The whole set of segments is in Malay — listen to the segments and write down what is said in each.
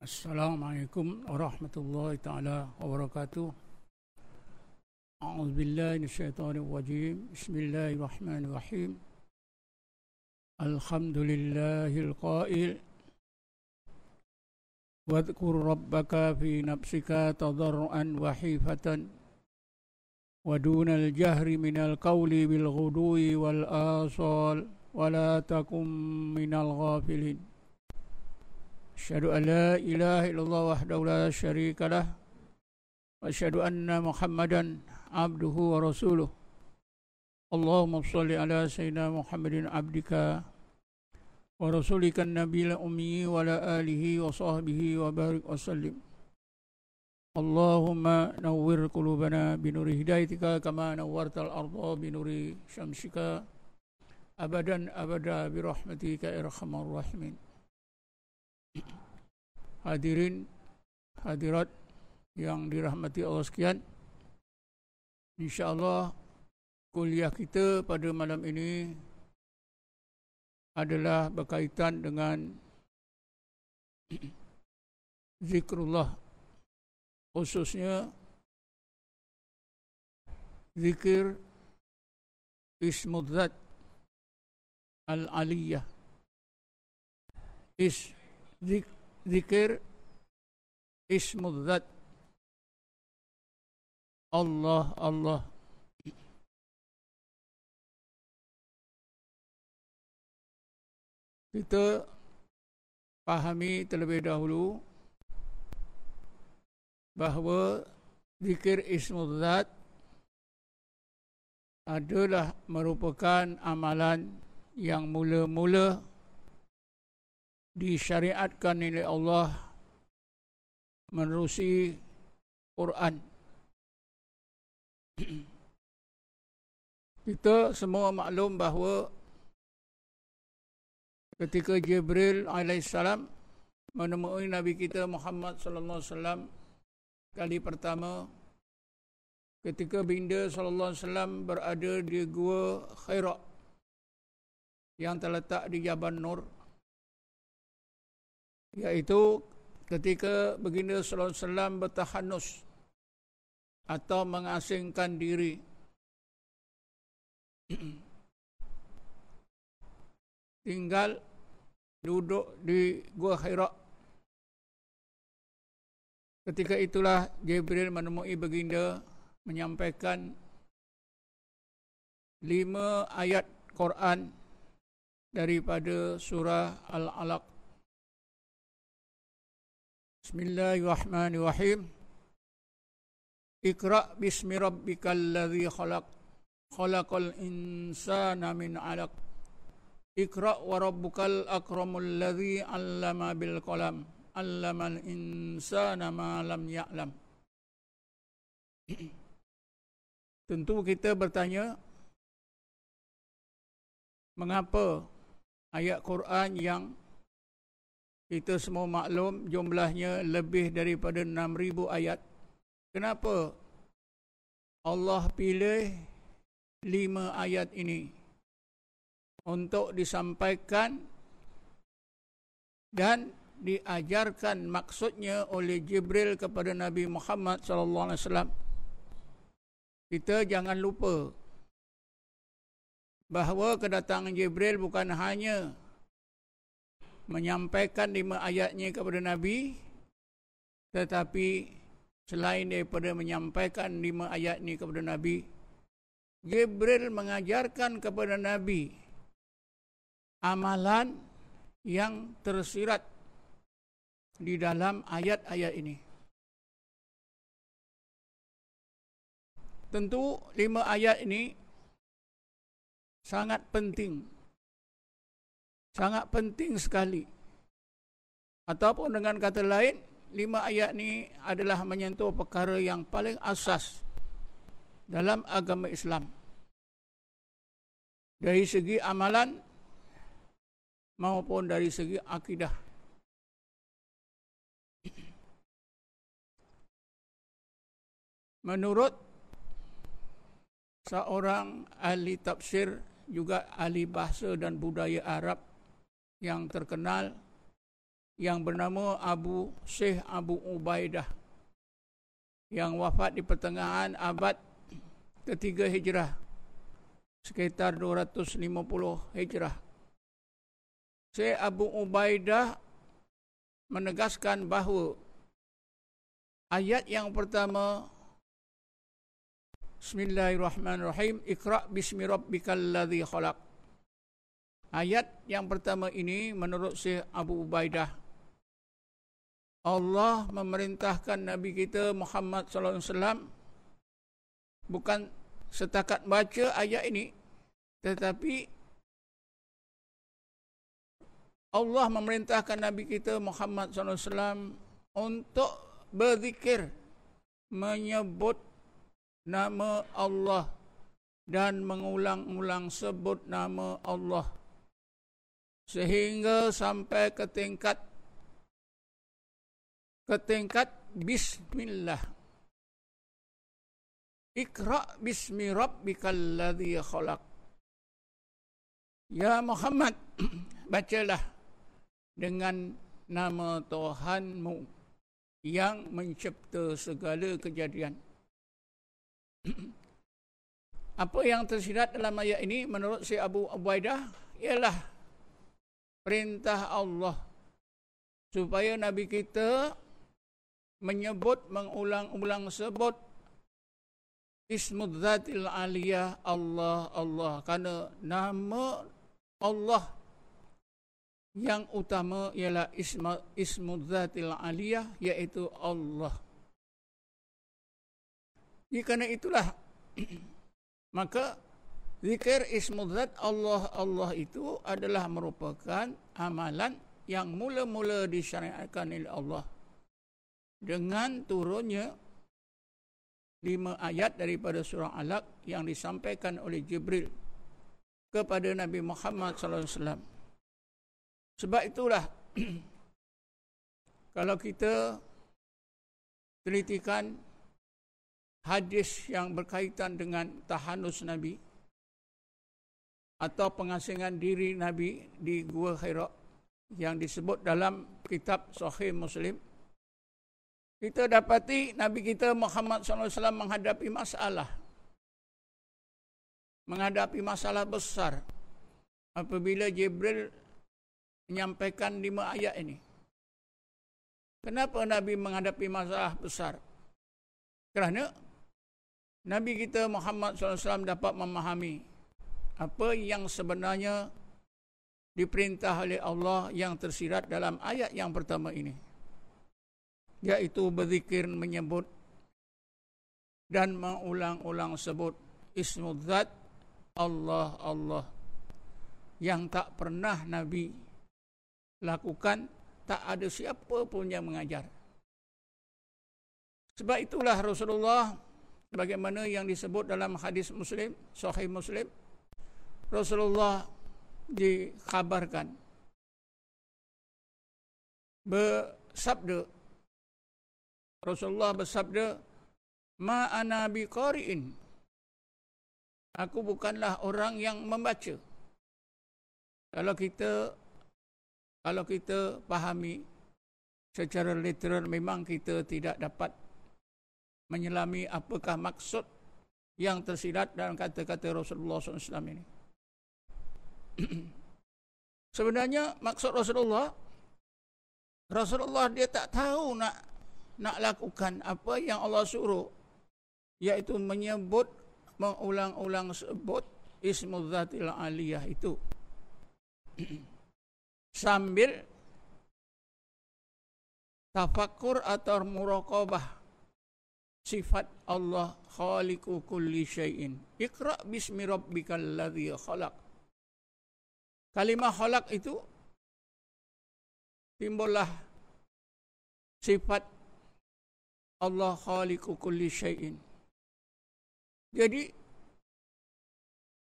Assalamualaikum warahmatullahi taala wabarakatuh. A'udzu billahi minasyaitonir rajim. Bismillahirrahmanirrahim. Alhamdulillahil qail. Wadhkur rabbaka fi nafsika tadarruan wa hifatan wa dunal jahri minal qawli bil ghudwi wal asal wa la takum minal ghafilin. Asyadu an la ilaha illallah wahdaw la syarika lah. Asyadu anna muhammadan abduhu wa rasuluh. Allahumma salli ala sayyidina muhammadin abdika Wa rasulika nabi la ummi wa la alihi wa sahbihi wa barik wa sallim. Allahumma nawwir kulubana binuri hidayatika Kama nawwarta al-arda binuri syamsika. Abadan abada birahmatika ya Hadirin hadirat yang dirahmati Allah sekalian. Insya-Allah kuliah kita pada malam ini adalah berkaitan dengan zikrullah khususnya zikir ismudzat al-aliyah is zikir ismudzat Allah Allah kita pahami terlebih dahulu bahawa zikir ismudzat adalah merupakan amalan yang mula-mula disyariatkan oleh Allah menerusi Quran. Kita semua maklum bahawa ketika Jibril alaihissalam menemui Nabi kita Muhammad sallallahu alaihi wasallam kali pertama ketika binda sallallahu alaihi wasallam berada di gua Khira yang terletak di Jabal Nur Iaitu ketika baginda sallallahu alaihi wasallam bertahanus atau mengasingkan diri. Tinggal duduk di gua Hira. Ketika itulah Jibril menemui baginda menyampaikan lima ayat Quran daripada surah Al-Alaq Bismillahirrahmanirrahim. Iqra bismi rabbikal ladzi khalaq. Khalaqal insana min 'alaq. Iqra wa rabbukal akramul ladzi 'allama bil qalam. 'Allamal insana ma lam ya'lam. Tentu kita bertanya mengapa ayat Quran yang kita semua maklum jumlahnya lebih daripada 6000 ayat. Kenapa Allah pilih lima ayat ini untuk disampaikan dan diajarkan maksudnya oleh Jibril kepada Nabi Muhammad sallallahu alaihi wasallam. Kita jangan lupa bahawa kedatangan Jibril bukan hanya menyampaikan lima ayatnya kepada Nabi tetapi selain daripada menyampaikan lima ayat ini kepada Nabi Jibril mengajarkan kepada Nabi amalan yang tersirat di dalam ayat-ayat ini. Tentu lima ayat ini sangat penting sangat penting sekali. Ataupun dengan kata lain, lima ayat ni adalah menyentuh perkara yang paling asas dalam agama Islam. Dari segi amalan maupun dari segi akidah. Menurut seorang ahli tafsir juga ahli bahasa dan budaya Arab yang terkenal yang bernama Abu Syekh Abu Ubaidah yang wafat di pertengahan abad ketiga Hijrah sekitar 250 Hijrah. Syekh Abu Ubaidah menegaskan bahawa ayat yang pertama Bismillahirrahmanirrahim Iqra bismi rabbikal ladzi khalaq Ayat yang pertama ini menurut Syekh Abu Ubaidah. Allah memerintahkan Nabi kita Muhammad sallallahu alaihi wasallam bukan setakat baca ayat ini tetapi Allah memerintahkan Nabi kita Muhammad sallallahu alaihi wasallam untuk berzikir menyebut nama Allah dan mengulang-ulang sebut nama Allah sehingga sampai ke tingkat ke tingkat bismillah. Iqra bismi rabbikal ladzi khalaq. Ya Muhammad, bacalah dengan nama Tuhanmu yang mencipta segala kejadian. Apa yang tersirat dalam ayat ini menurut si Abu Ubaidah ialah perintah Allah. Supaya Nabi kita menyebut mengulang-ulang sebut. Ismud zatil aliyah Allah Allah. Kerana nama Allah yang utama ialah isma ismud zatil aliyah iaitu Allah. Kerana itulah maka zikir ismud zat Allah Allah itu adalah merupakan amalan yang mula-mula disyariatkan oleh Allah dengan turunnya lima ayat daripada surah Alaq yang disampaikan oleh Jibril kepada Nabi Muhammad sallallahu alaihi wasallam. Sebab itulah kalau kita telitikan hadis yang berkaitan dengan tahanus Nabi atau pengasingan diri Nabi di Gua Hira yang disebut dalam kitab Sahih Muslim kita dapati Nabi kita Muhammad SAW menghadapi masalah. Menghadapi masalah besar. Apabila Jibril menyampaikan lima ayat ini. Kenapa Nabi menghadapi masalah besar? Kerana Nabi kita Muhammad SAW dapat memahami apa yang sebenarnya diperintah oleh Allah yang tersirat dalam ayat yang pertama ini? Yaitu berzikir menyebut dan mengulang-ulang sebut ismul zat Allah Allah. Yang tak pernah Nabi lakukan tak ada siapa pun yang mengajar. Sebab itulah Rasulullah bagaimana yang disebut dalam hadis Muslim sahih Muslim Rasulullah dikhabarkan bersabda Rasulullah bersabda, "Ma ana biqari'in." Aku bukanlah orang yang membaca. Kalau kita kalau kita pahami secara literal memang kita tidak dapat menyelami apakah maksud yang tersirat dalam kata-kata Rasulullah SAW ini. Sebenarnya maksud Rasulullah Rasulullah dia tak tahu nak nak lakukan apa yang Allah suruh iaitu menyebut mengulang-ulang sebut ismul zatil aliyah itu. Sambil tafakkur atau muraqabah sifat Allah khaliqu kulli syai'in. Iqra bismi rabbikal ladzi khalaq kalimah khalaq itu timbullah sifat Allah khaliqu kulli syai'in. Jadi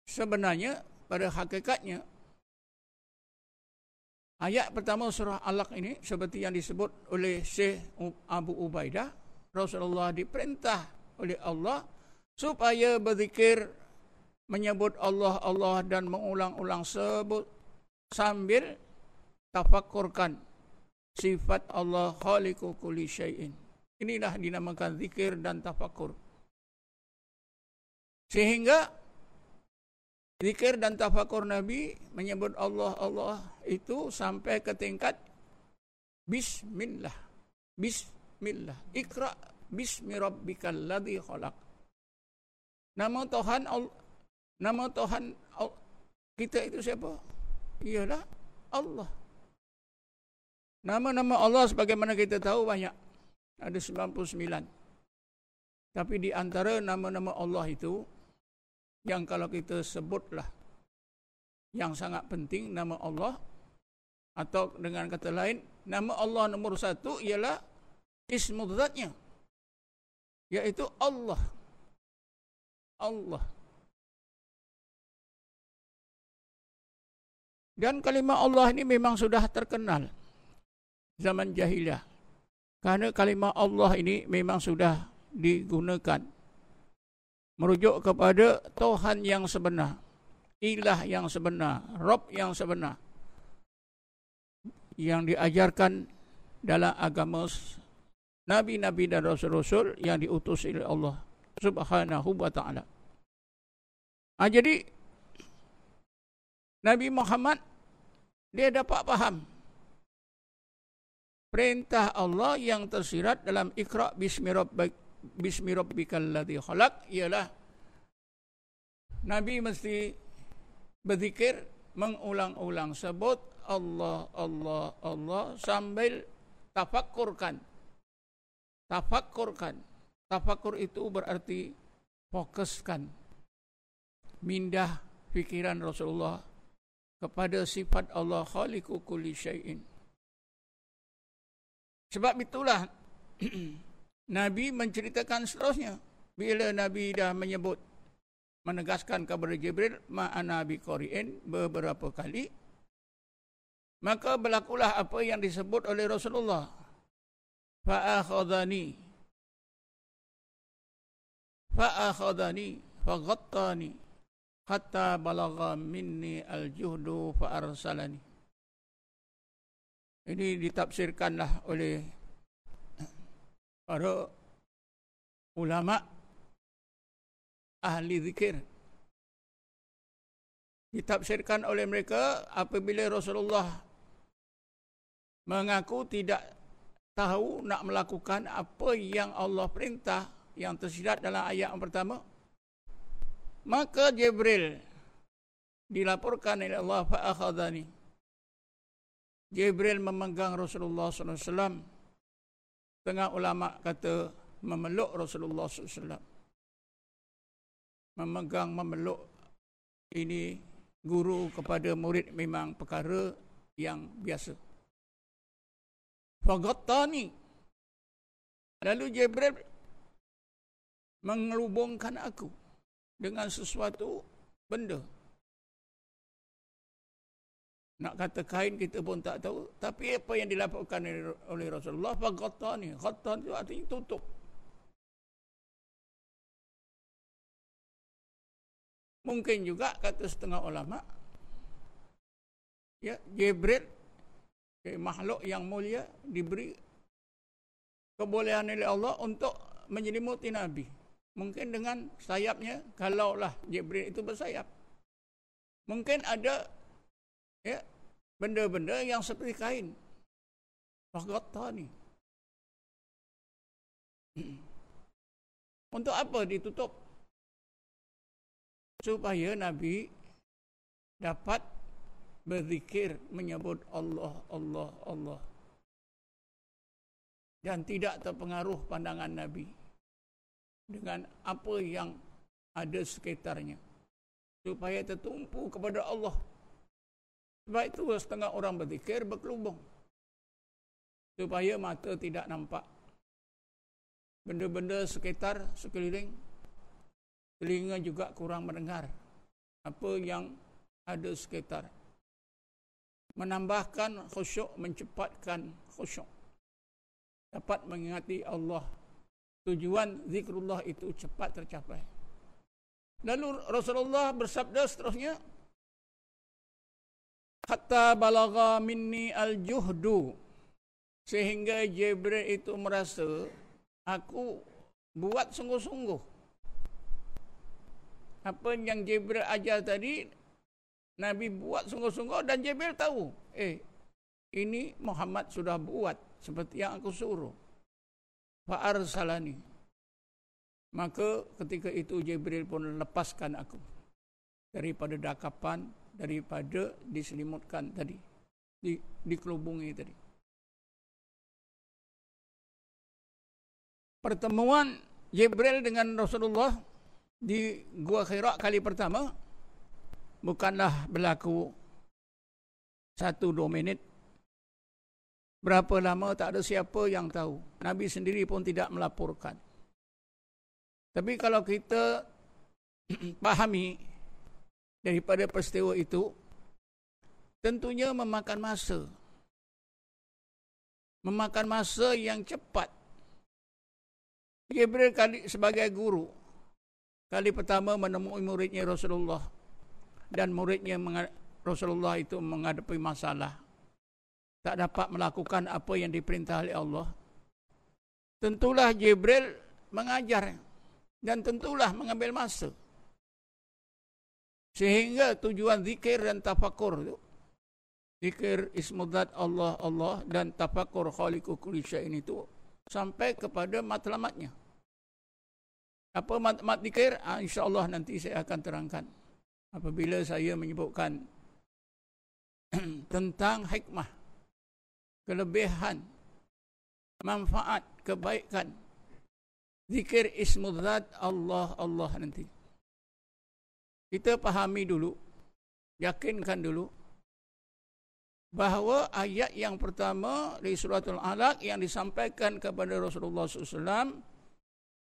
sebenarnya pada hakikatnya ayat pertama surah Alaq ini seperti yang disebut oleh Syekh Abu Ubaidah Rasulullah diperintah oleh Allah supaya berzikir menyebut Allah Allah dan mengulang-ulang sebut sambil tafakkurkan sifat Allah khaliqu kulli syai'in. Inilah dinamakan zikir dan tafakur. Sehingga zikir dan tafakur Nabi menyebut Allah Allah itu sampai ke tingkat bismillah. Bismillah. Iqra bismi rabbikal ladzi khalaq. Nama Tuhan nama Tuhan kita itu siapa? Ialah Allah. Nama-nama Allah sebagaimana kita tahu banyak. Ada 99. Tapi di antara nama-nama Allah itu, yang kalau kita sebutlah, yang sangat penting nama Allah, atau dengan kata lain, nama Allah nomor satu ialah ismudzatnya. Iaitu Allah. Allah. Dan kalimah Allah ini memang sudah terkenal zaman jahiliah. Karena kalimah Allah ini memang sudah digunakan merujuk kepada Tuhan yang sebenar, ilah yang sebenar, Rob yang sebenar yang diajarkan dalam agama Nabi-Nabi dan Rasul-Rasul yang diutus oleh Allah Subhanahu wa taala. Ah jadi Nabi Muhammad dia dapat faham. Perintah Allah yang tersirat dalam Iqra bismi rabbik bismi rabbikal ladzi khalaq ialah Nabi mesti berzikir mengulang-ulang sebut Allah Allah Allah sambil tafakkurkan. Tafakkurkan. Tafakkur itu berarti fokuskan. Mindah fikiran Rasulullah kepada sifat Allah khaliqu kulli syai'in sebab itulah Nabi menceritakan seterusnya. Bila Nabi dah menyebut, menegaskan kepada Jibril, ma'ana bi qari'in beberapa kali, maka berlakulah apa yang disebut oleh Rasulullah. Fa'akhadhani. Fa'akhadhani. Faghattani. Hatta balagha minni al-juhdu fa'arsalani. Ini ditafsirkanlah oleh para ulama ahli zikir. Ditafsirkan oleh mereka apabila Rasulullah mengaku tidak tahu nak melakukan apa yang Allah perintah yang tersirat dalam ayat yang pertama. Maka Jibril dilaporkan oleh Allah fa'akhadhani. Jibril memegang Rasulullah SAW. Tengah ulama kata memeluk Rasulullah SAW. Memegang, memeluk ini guru kepada murid memang perkara yang biasa. Fagattani. Lalu Jibril mengelubungkan aku dengan sesuatu benda nak kata kain kita pun tak tahu. Tapi apa yang dilaporkan oleh Rasulullah, faghatta ni. Ghatta itu artinya tutup. Mungkin juga kata setengah ulama, ya Jibril, ya, makhluk yang mulia, diberi kebolehan oleh Allah untuk menyelimuti Nabi. Mungkin dengan sayapnya, kalaulah Jibril itu bersayap. Mungkin ada ya, benda-benda yang seperti kain. Faghata ni. Untuk apa ditutup? Supaya Nabi dapat berzikir menyebut Allah, Allah, Allah. Dan tidak terpengaruh pandangan Nabi dengan apa yang ada sekitarnya. Supaya tertumpu kepada Allah. Sebab itu setengah orang berzikir berkelubung. Supaya mata tidak nampak. Benda-benda sekitar, sekeliling. Telinga juga kurang mendengar. Apa yang ada sekitar. Menambahkan khusyuk, mencepatkan khusyuk. Dapat mengingati Allah. Tujuan zikrullah itu cepat tercapai. Lalu Rasulullah bersabda seterusnya, hatta balagha minni al-juhdu Sehingga Jibril itu merasa aku buat sungguh-sungguh. Apa yang Jibril ajar tadi Nabi buat sungguh-sungguh dan Jibril tahu. Eh, ini Muhammad sudah buat seperti yang aku suruh. Fa'arsalani. Maka ketika itu Jibril pun lepaskan aku daripada dakapan, daripada diselimutkan tadi, di, dikelubungi tadi. Pertemuan Jibril dengan Rasulullah di Gua Khira kali pertama bukanlah berlaku satu dua minit Berapa lama tak ada siapa yang tahu. Nabi sendiri pun tidak melaporkan. Tapi kalau kita pahami daripada peristiwa itu, tentunya memakan masa. Memakan masa yang cepat. Jibril kali sebagai guru, kali pertama menemui muridnya Rasulullah. Dan muridnya Rasulullah itu menghadapi masalah tak dapat melakukan apa yang diperintah oleh Allah. Tentulah Jibril mengajar dan tentulah mengambil masa. Sehingga tujuan zikir dan tafakur itu. Zikir ismudat Allah Allah dan tafakur khaliku kulli syai'in itu sampai kepada matlamatnya. Apa matlamat zikir? Ah, InsyaAllah nanti saya akan terangkan. Apabila saya menyebutkan tentang hikmah kelebihan, manfaat, kebaikan. Zikir ismudzat Allah, Allah nanti. Kita pahami dulu, yakinkan dulu, bahawa ayat yang pertama di suratul alaq yang disampaikan kepada Rasulullah SAW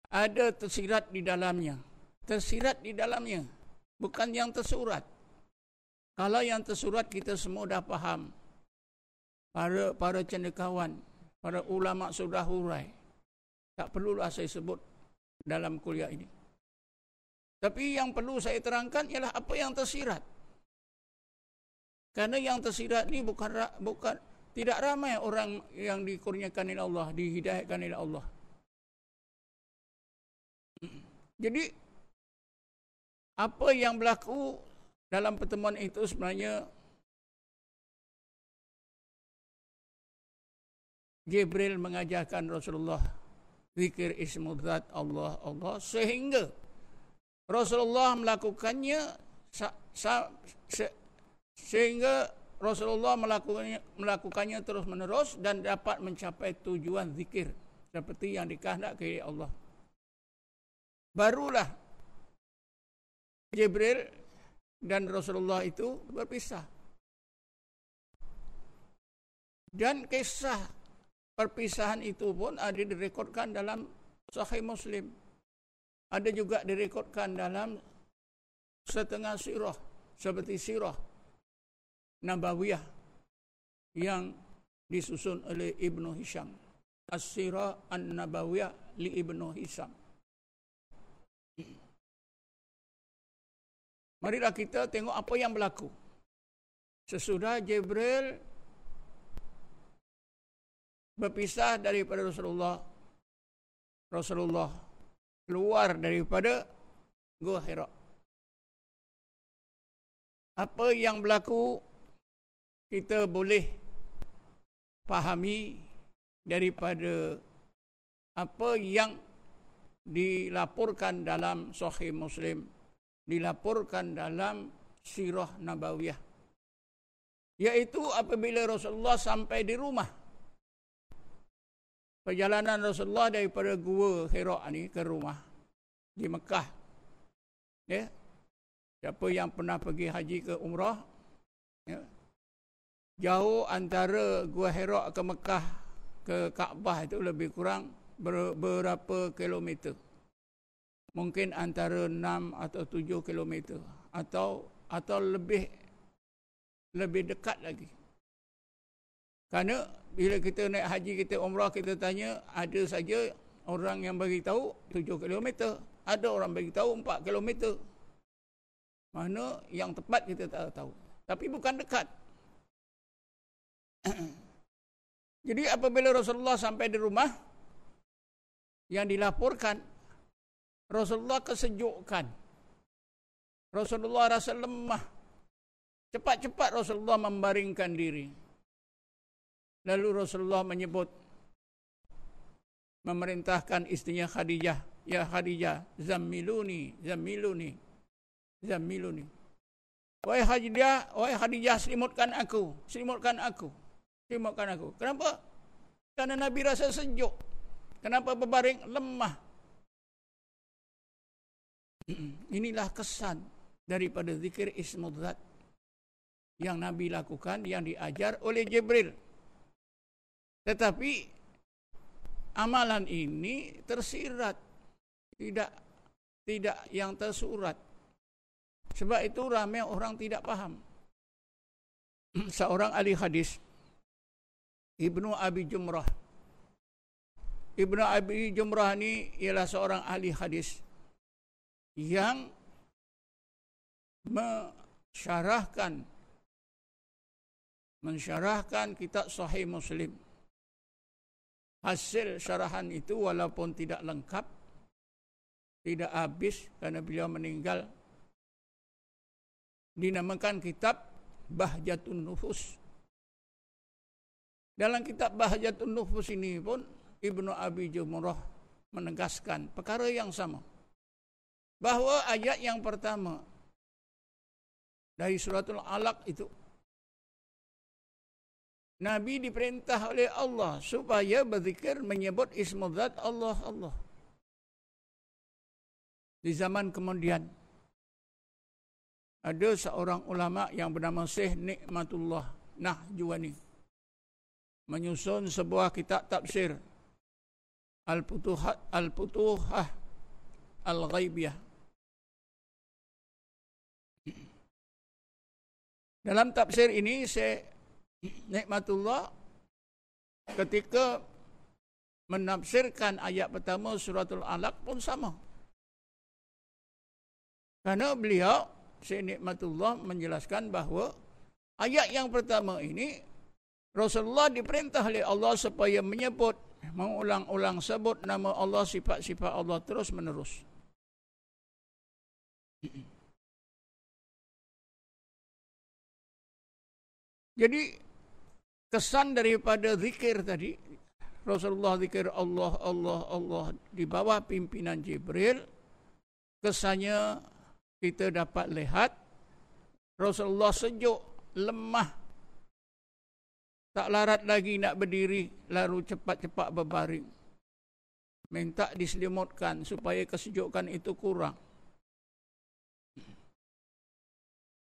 ada tersirat di dalamnya. Tersirat di dalamnya. Bukan yang tersurat. Kalau yang tersurat kita semua dah faham para para cendekiawan, para ulama sudah hurai. Tak perlulah saya sebut dalam kuliah ini. Tapi yang perlu saya terangkan ialah apa yang tersirat. Karena yang tersirat ini bukan bukan tidak ramai orang yang dikurniakan oleh Allah, dihidayahkan oleh Allah. Jadi apa yang berlaku dalam pertemuan itu sebenarnya Jibril mengajarkan Rasulullah zikir ismudzat Allah Allah sehingga Rasulullah melakukannya sa, sa, se, sehingga Rasulullah melakukannya melakukannya terus menerus dan dapat mencapai tujuan zikir seperti yang dikehendaki Allah. Barulah Jibril dan Rasulullah itu berpisah. Dan kisah perpisahan itu pun ada direkodkan dalam Sahih Muslim. Ada juga direkodkan dalam setengah sirah seperti sirah Nabawiyah yang disusun oleh Ibnu Hisham. As-Sirah An-Nabawiyah li Ibnu Hisham. Marilah kita tengok apa yang berlaku. Sesudah Jibril berpisah daripada Rasulullah. Rasulullah keluar daripada Gua Hira. Apa yang berlaku kita boleh fahami daripada apa yang dilaporkan dalam Sahih Muslim dilaporkan dalam Sirah Nabawiyah. Yaitu apabila Rasulullah sampai di rumah perjalanan Rasulullah daripada gua Hira ni ke rumah di Mekah. Ya. Siapa yang pernah pergi haji ke umrah ya. Jauh antara gua Hira ke Mekah ke Kaabah itu lebih kurang ber, berapa kilometer. Mungkin antara 6 atau 7 kilometer atau atau lebih lebih dekat lagi. Kerana bila kita naik haji kita umrah kita tanya ada saja orang yang bagi tahu 7 km ada orang bagi tahu 4 km mana yang tepat kita tak tahu tapi bukan dekat Jadi apabila Rasulullah sampai di rumah yang dilaporkan Rasulullah kesejukkan. Rasulullah rasa lemah. Cepat-cepat Rasulullah membaringkan diri. Lalu Rasulullah menyebut memerintahkan istrinya Khadijah, "Ya Khadijah, zammiluni, zammiluni, zammiluni." Wahai Khadijah, wahai Khadijah, selimutkan aku, selimutkan aku. Selimutkan aku. Kenapa? Karena Nabi rasa sejuk. Kenapa berbaring lemah? Inilah kesan daripada zikir ismudzat yang Nabi lakukan yang diajar oleh Jibril. Tetapi amalan ini tersirat tidak tidak yang tersurat. Sebab itu ramai orang tidak paham. Seorang ahli hadis Ibnu Abi Jumrah. Ibnu Abi Jumrah ini ialah seorang ahli hadis yang mensyarahkan mensyarahkan kitab Sahih Muslim hasil syarahan itu walaupun tidak lengkap tidak habis kerana beliau meninggal dinamakan kitab Bahjatun Nufus. Dalam kitab Bahjatun Nufus ini pun Ibnu Abi Jumrah menegaskan perkara yang sama. Bahawa ayat yang pertama dari suratul alaq itu Nabi diperintah oleh Allah supaya berzikir menyebut ismudzat Allah Allah. Di zaman kemudian ada seorang ulama yang bernama Syekh Nikmatullah Nahjuani menyusun sebuah kitab tafsir Al-Futuhat Al-Futuhah Al-Ghaibiyah. Dalam tafsir ini Syekh nikmatullah ketika menafsirkan ayat pertama suratul alaq pun sama. Karena beliau Syekh Nikmatullah menjelaskan bahawa ayat yang pertama ini Rasulullah diperintah oleh Allah supaya menyebut mengulang-ulang sebut nama Allah sifat-sifat Allah terus menerus. Jadi kesan daripada zikir tadi Rasulullah zikir Allah Allah Allah di bawah pimpinan Jibril kesannya kita dapat lihat Rasulullah sejuk lemah tak larat lagi nak berdiri lalu cepat-cepat berbaring. Minta diselimutkan supaya kesejukan itu kurang.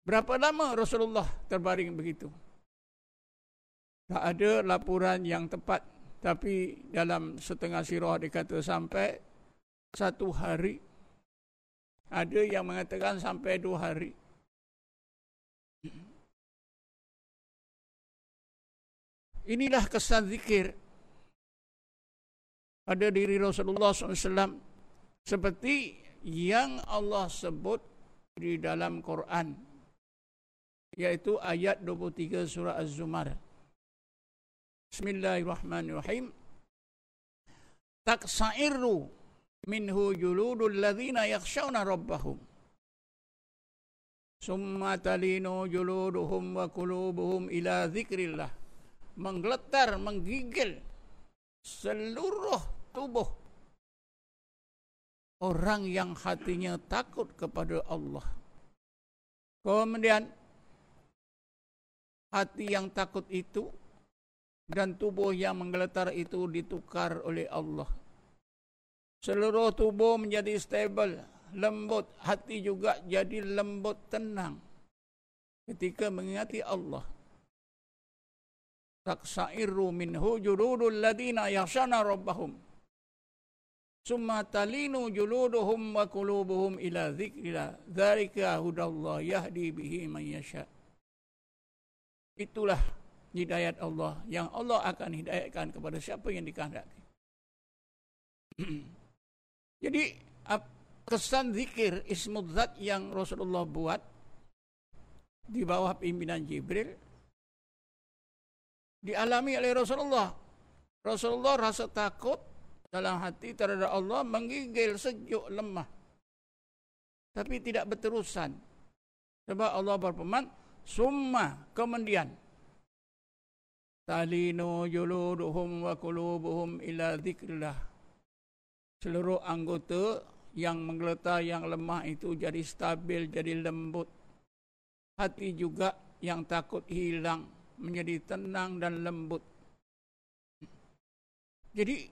Berapa lama Rasulullah terbaring begitu tak ada laporan yang tepat. Tapi dalam setengah sirah dikata sampai satu hari. Ada yang mengatakan sampai dua hari. Inilah kesan zikir. Pada diri Rasulullah SAW seperti yang Allah sebut di dalam Quran yaitu ayat 23 surah Az-Zumar Bismillahirrahmanirrahim. Taksairu minhu juludul ladhina yakshawna rabbahum. Summa talinu juluduhum wa kulubuhum ila zikrillah. Menggeletar, menggigil seluruh tubuh orang yang hatinya takut kepada Allah. Kemudian hati yang takut itu dan tubuh yang menggeletar itu ditukar oleh Allah. Seluruh tubuh menjadi stabil, lembut, hati juga jadi lembut tenang ketika mengingati Allah. Taksairu minhu juludul ladina yahshana rabbahum. Summa talinu juluduhum wa kulubuhum ila zikrillah. Dharika hudallah yahdi bihi man yasha. Itulah hidayat Allah yang Allah akan hidayatkan kepada siapa yang dikehendaki. Jadi kesan zikir ismul zat yang Rasulullah buat di bawah pimpinan Jibril dialami oleh Rasulullah Rasulullah rasa takut dalam hati terhadap Allah menggigil sejuk lemah. Tapi tidak berterusan. Sebab Allah berfirman, "Summa kemudian talinu juluduhum wa qulubuhum ila dzikrillah." Seluruh anggota yang menggeletar yang lemah itu jadi stabil, jadi lembut. Hati juga yang takut hilang menjadi tenang dan lembut. Jadi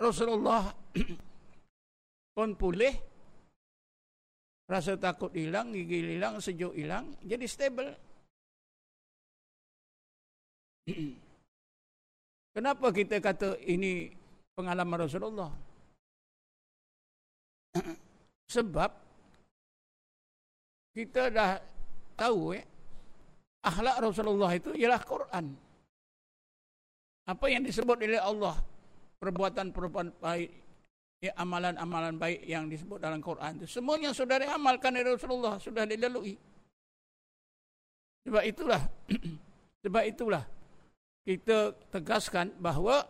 Rasulullah pun pulih rasa takut hilang, gigi hilang, sejuk hilang, jadi stable. Kenapa kita kata ini pengalaman Rasulullah? Sebab kita dah tahu eh, akhlak Rasulullah itu ialah Quran. Apa yang disebut oleh Allah perbuatan-perbuatan baik ya, amalan-amalan baik yang disebut dalam Quran itu semuanya sudah diamalkan oleh Rasulullah sudah dilalui. Sebab itulah sebab itulah kita tegaskan bahawa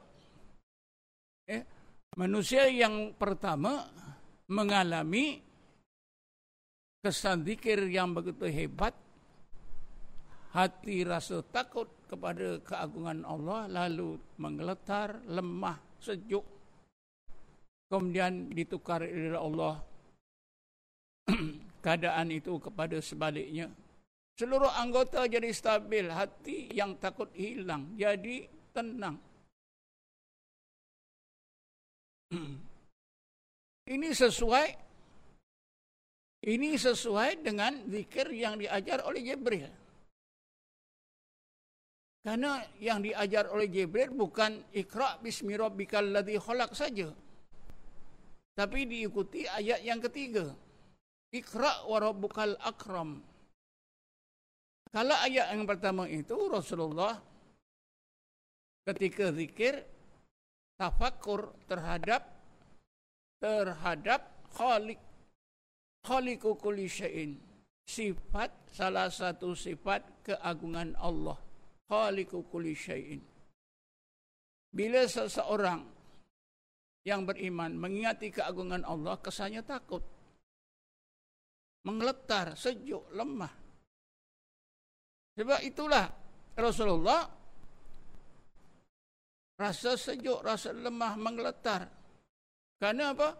eh, manusia yang pertama mengalami kesan zikir yang begitu hebat hati rasa takut kepada keagungan Allah lalu menggeletar lemah sejuk. Kemudian ditukar oleh Allah keadaan itu kepada sebaliknya seluruh anggota jadi stabil hati yang takut hilang jadi tenang ini sesuai ini sesuai dengan zikir yang diajar oleh Jibril karena yang diajar oleh Jibril bukan ikra bismi rabbikal ladzi khalaq saja. Tapi diikuti ayat yang ketiga. Ikra wa rabbukal akram. Kalau ayat yang pertama itu Rasulullah ketika zikir tafakur terhadap terhadap khalik khaliqu kulli syai'in sifat salah satu sifat keagungan Allah khaliqu kulli syai'in. Bila seseorang yang beriman mengingati keagungan Allah, kesannya takut. Menggeletar, sejuk, lemah. Sebab itulah Rasulullah rasa sejuk, rasa lemah, menggeletar. Karena apa?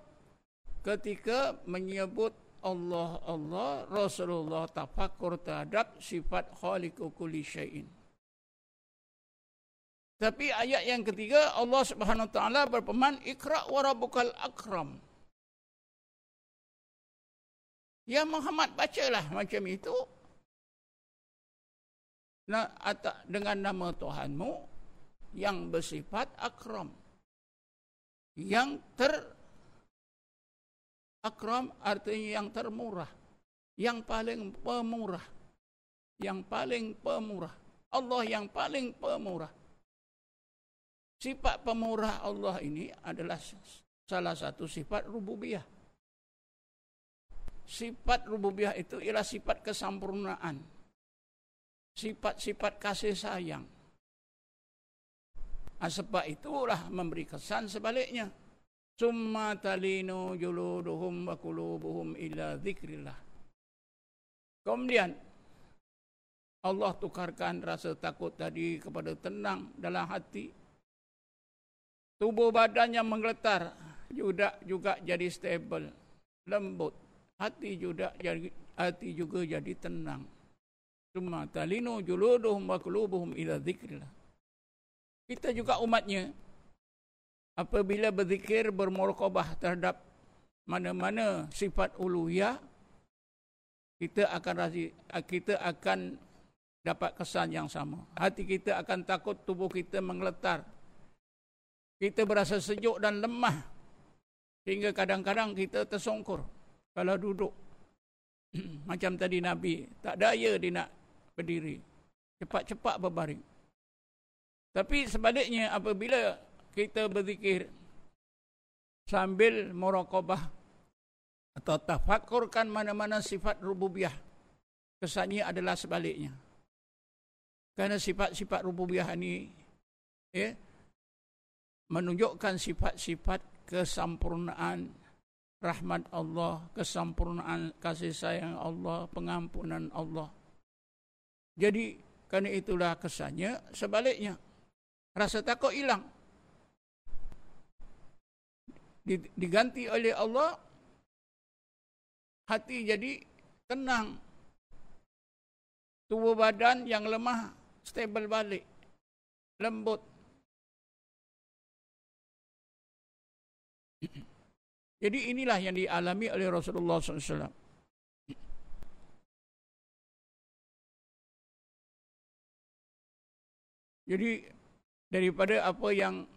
Ketika menyebut Allah Allah Rasulullah tafakur terhadap sifat khaliqu kulli syai'in. Tapi ayat yang ketiga Allah Subhanahu taala berfirman Iqra wa rabbukal akram. Ya Muhammad bacalah macam itu. Dengan nama Tuhanmu yang bersifat akram. Yang ter akram artinya yang termurah. Yang paling pemurah. Yang paling pemurah. Allah yang paling pemurah. Sifat pemurah Allah ini adalah salah satu sifat rububiyah. Sifat rububiyah itu ialah sifat kesempurnaan. Sifat-sifat kasih sayang. Nah, sebab itulah memberi kesan sebaliknya. Summa talinu juluduhum wa kulubuhum ila zikrillah. Kemudian Allah tukarkan rasa takut tadi kepada tenang dalam hati tubuh badannya menggeletar juga juga jadi stable lembut hati juga jadi hati juga jadi tenang cuma talinu juluduhum wa qulubuhum ila dzikrillah kita juga umatnya apabila berzikir bermuraqabah terhadap mana-mana sifat uluhiyah kita akan kita akan dapat kesan yang sama. Hati kita akan takut tubuh kita menggeletar kita berasa sejuk dan lemah sehingga kadang-kadang kita tersongkur kalau duduk. Macam tadi Nabi tak daya dia nak berdiri. Cepat-cepat berbaring. Tapi sebaliknya apabila kita berzikir sambil muraqabah atau tafakurkan mana-mana sifat rububiyah kesannya adalah sebaliknya. Kerana sifat-sifat rububiyah ini ya menunjukkan sifat-sifat kesempurnaan rahmat Allah, kesempurnaan kasih sayang Allah, pengampunan Allah. Jadi kerana itulah kesannya sebaliknya rasa takut hilang. Diganti oleh Allah hati jadi tenang. Tubuh badan yang lemah stable balik. Lembut. Jadi inilah yang dialami oleh Rasulullah SAW. Jadi daripada apa yang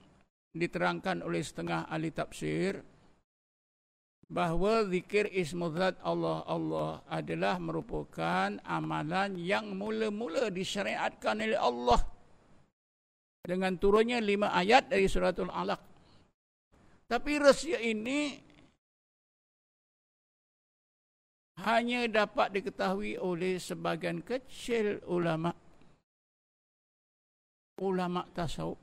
diterangkan oleh setengah ahli tafsir bahawa zikir ismuzat Allah Allah adalah merupakan amalan yang mula-mula disyariatkan oleh Allah dengan turunnya lima ayat dari suratul alaq. Tapi rahsia ini hanya dapat diketahui oleh sebagian kecil ulama ulama tasawuf.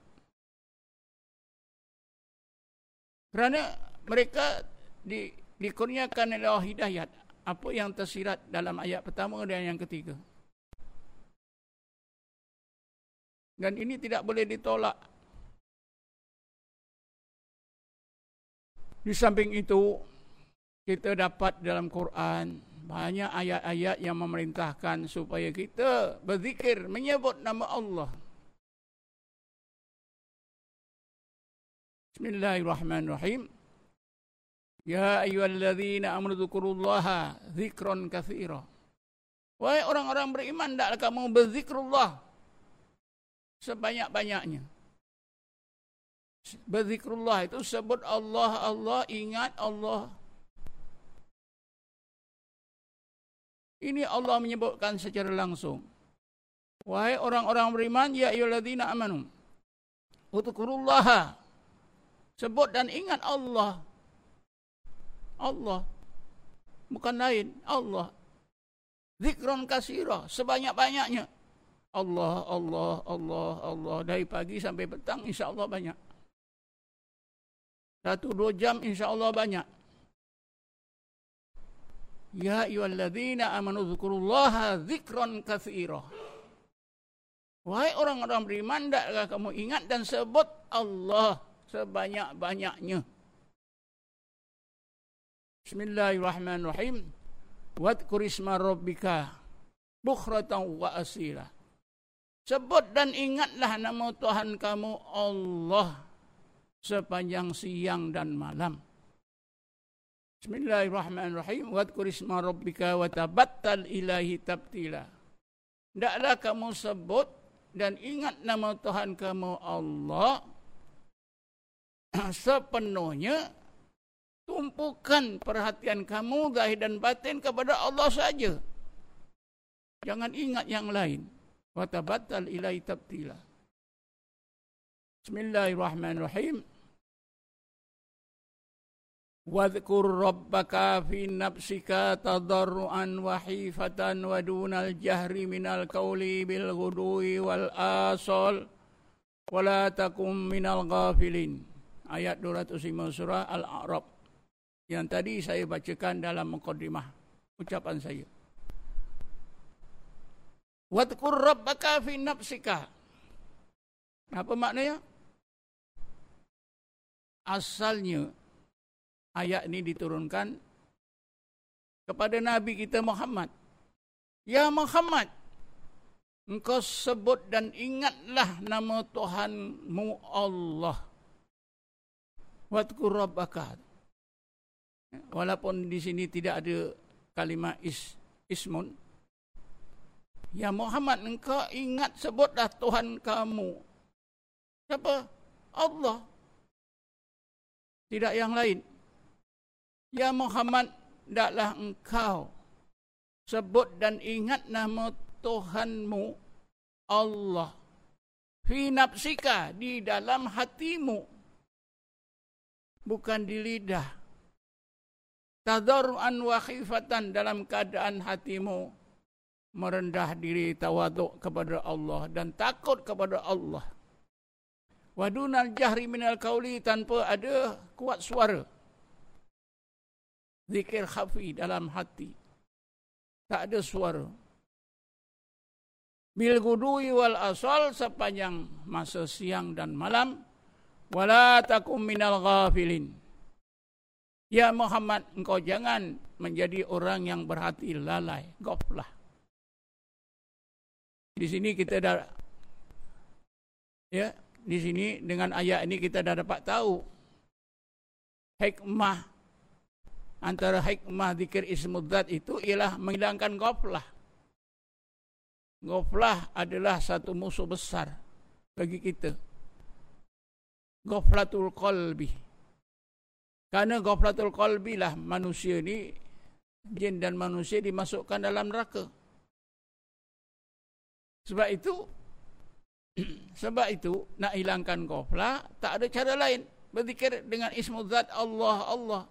Kerana mereka di dikurniakan oleh Allah hidayat. Apa yang tersirat dalam ayat pertama dan yang ketiga. Dan ini tidak boleh ditolak. Di samping itu kita dapat dalam Quran banyak ayat-ayat yang memerintahkan supaya kita berzikir menyebut nama Allah. Bismillahirrahmanirrahim. Ya ayyuhalladzina amanu dzkurullaha dzikran katsira. Wahai orang-orang beriman, hendaklah kamu berzikrullah sebanyak-banyaknya. Berzikrullah itu sebut Allah, Allah, ingat Allah, Ini Allah menyebutkan secara langsung. Wahai orang-orang beriman, ya ayyuhalladzina amanu. Udzukurullaha. Sebut dan ingat Allah. Allah. Bukan lain, Allah. Zikron kasira, sebanyak-banyaknya. Allah, Allah, Allah, Allah. Dari pagi sampai petang, insya Allah banyak. Satu dua jam, insya Allah banyak. Ya ayyuhalladzina amanu dzkurullaha dzikran katsira. Wahai orang-orang beriman, hendaklah kamu ingat dan sebut Allah sebanyak-banyaknya. Bismillahirrahmanirrahim. Wadhkur isma rabbika bukhratan wa asila. Sebut dan ingatlah nama Tuhan kamu Allah sepanjang siang dan malam. Bismillahirrahmanirrahim. Wadkur isma rabbika wa tabattal ilahi tabtila. Hendaklah kamu sebut dan ingat nama Tuhan kamu Allah sepenuhnya tumpukan perhatian kamu zahir dan batin kepada Allah saja. Jangan ingat yang lain. Watabattal ilai tabtila. Bismillahirrahmanirrahim. Wadhkur rabbaka fi nafsika tadarruan wa khifatan wa dunal jahri minal qawli bil ghudui wal asal wa la takum minal ghafilin ayat 205 surah Al-A'raf yang tadi saya bacakan dalam mukadimah ucapan saya Wadkur rabbaka fi nafsika Apa maknanya? Asalnya ayat ini diturunkan kepada Nabi kita Muhammad. Ya Muhammad, engkau sebut dan ingatlah nama Tuhanmu Allah. Wadkur Rabbaka. Walaupun di sini tidak ada kalimat is, ismun. Ya Muhammad, engkau ingat sebutlah Tuhan kamu. Siapa? Allah. Tidak yang lain. Ya Muhammad, daklah engkau sebut dan ingat nama Tuhanmu Allah fi nafsika di dalam hatimu bukan di lidah tadarruan wa khifatan dalam keadaan hatimu merendah diri tawaduk kepada Allah dan takut kepada Allah Wadunal jahri minal kauli tanpa ada kuat suara. Zikir khafi dalam hati. Tak ada suara. Bil gudui wal asal sepanjang masa siang dan malam. Wala takum minal ghafilin. Ya Muhammad, engkau jangan menjadi orang yang berhati lalai, goflah. Di sini kita dah ya, di sini dengan ayat ini kita dah dapat tahu hikmah antara hikmah zikir ismudzat itu ialah menghilangkan goflah. Goflah adalah satu musuh besar bagi kita. Goflatul qalbi. Karena goflatul qalbi lah manusia ni jin dan manusia dimasukkan dalam neraka. Sebab itu sebab itu nak hilangkan ghaflah tak ada cara lain berzikir dengan ismu zat Allah Allah.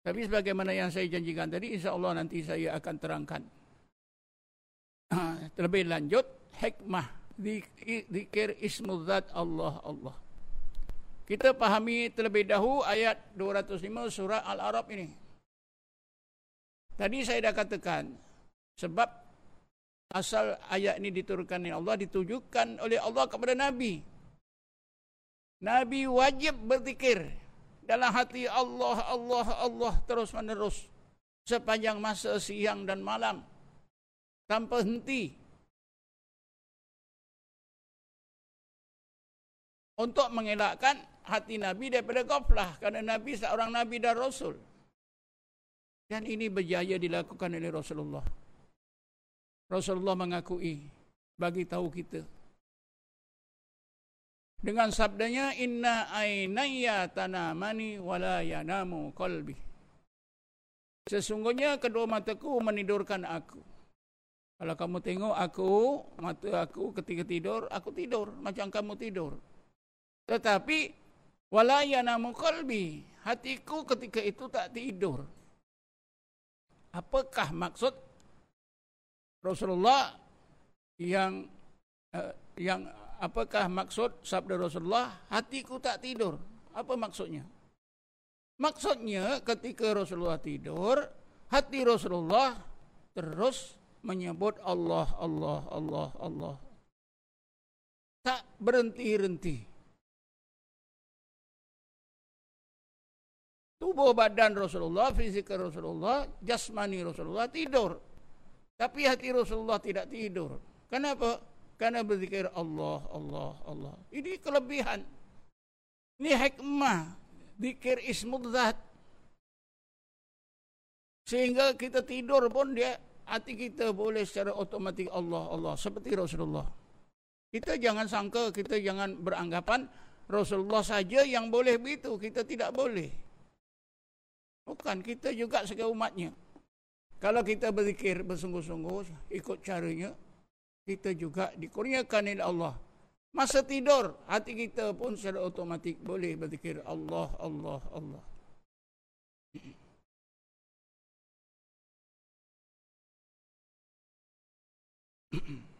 Tapi sebagaimana yang saya janjikan tadi insya-Allah nanti saya akan terangkan. Terlebih lanjut hikmah zikir ismu zat Allah Allah. Kita pahami terlebih dahulu ayat 205 surah Al-Arab ini. Tadi saya dah katakan sebab asal ayat ini diturunkan oleh Allah ditujukan oleh Allah kepada Nabi. Nabi wajib berzikir dalam hati Allah, Allah, Allah terus menerus sepanjang masa siang dan malam tanpa henti. Untuk mengelakkan hati Nabi daripada gaflah kerana Nabi seorang Nabi dan Rasul. Dan ini berjaya dilakukan oleh Rasulullah. Rasulullah mengakui bagi tahu kita. Dengan sabdanya inna ainaya tanamani wala yanamu qalbi. Sesungguhnya kedua mataku menidurkan aku. Kalau kamu tengok aku mata aku ketika tidur aku tidur macam kamu tidur. Tetapi wala yanamu qalbi. Hatiku ketika itu tak tidur. Apakah maksud Rasulullah yang uh, yang apakah maksud sabda Rasulullah? Hatiku tak tidur. Apa maksudnya? Maksudnya ketika Rasulullah tidur hati Rasulullah terus menyebut Allah Allah Allah Allah. Tak berhenti-henti tubuh badan Rasulullah fisik Rasulullah jasmani Rasulullah tidur tapi hati Rasulullah tidak tidur. Kenapa? Karena berzikir Allah, Allah, Allah. Ini kelebihan. Ini hikmah. Zikir ismul zat. Sehingga kita tidur pun dia hati kita boleh secara otomatik Allah, Allah. Seperti Rasulullah. Kita jangan sangka, kita jangan beranggapan Rasulullah saja yang boleh begitu. Kita tidak boleh. Bukan, kita juga sebagai umatnya. Kalau kita berzikir bersungguh-sungguh ikut caranya, kita juga dikurniakan oleh Allah. Masa tidur, hati kita pun secara otomatik boleh berzikir Allah, Allah, Allah.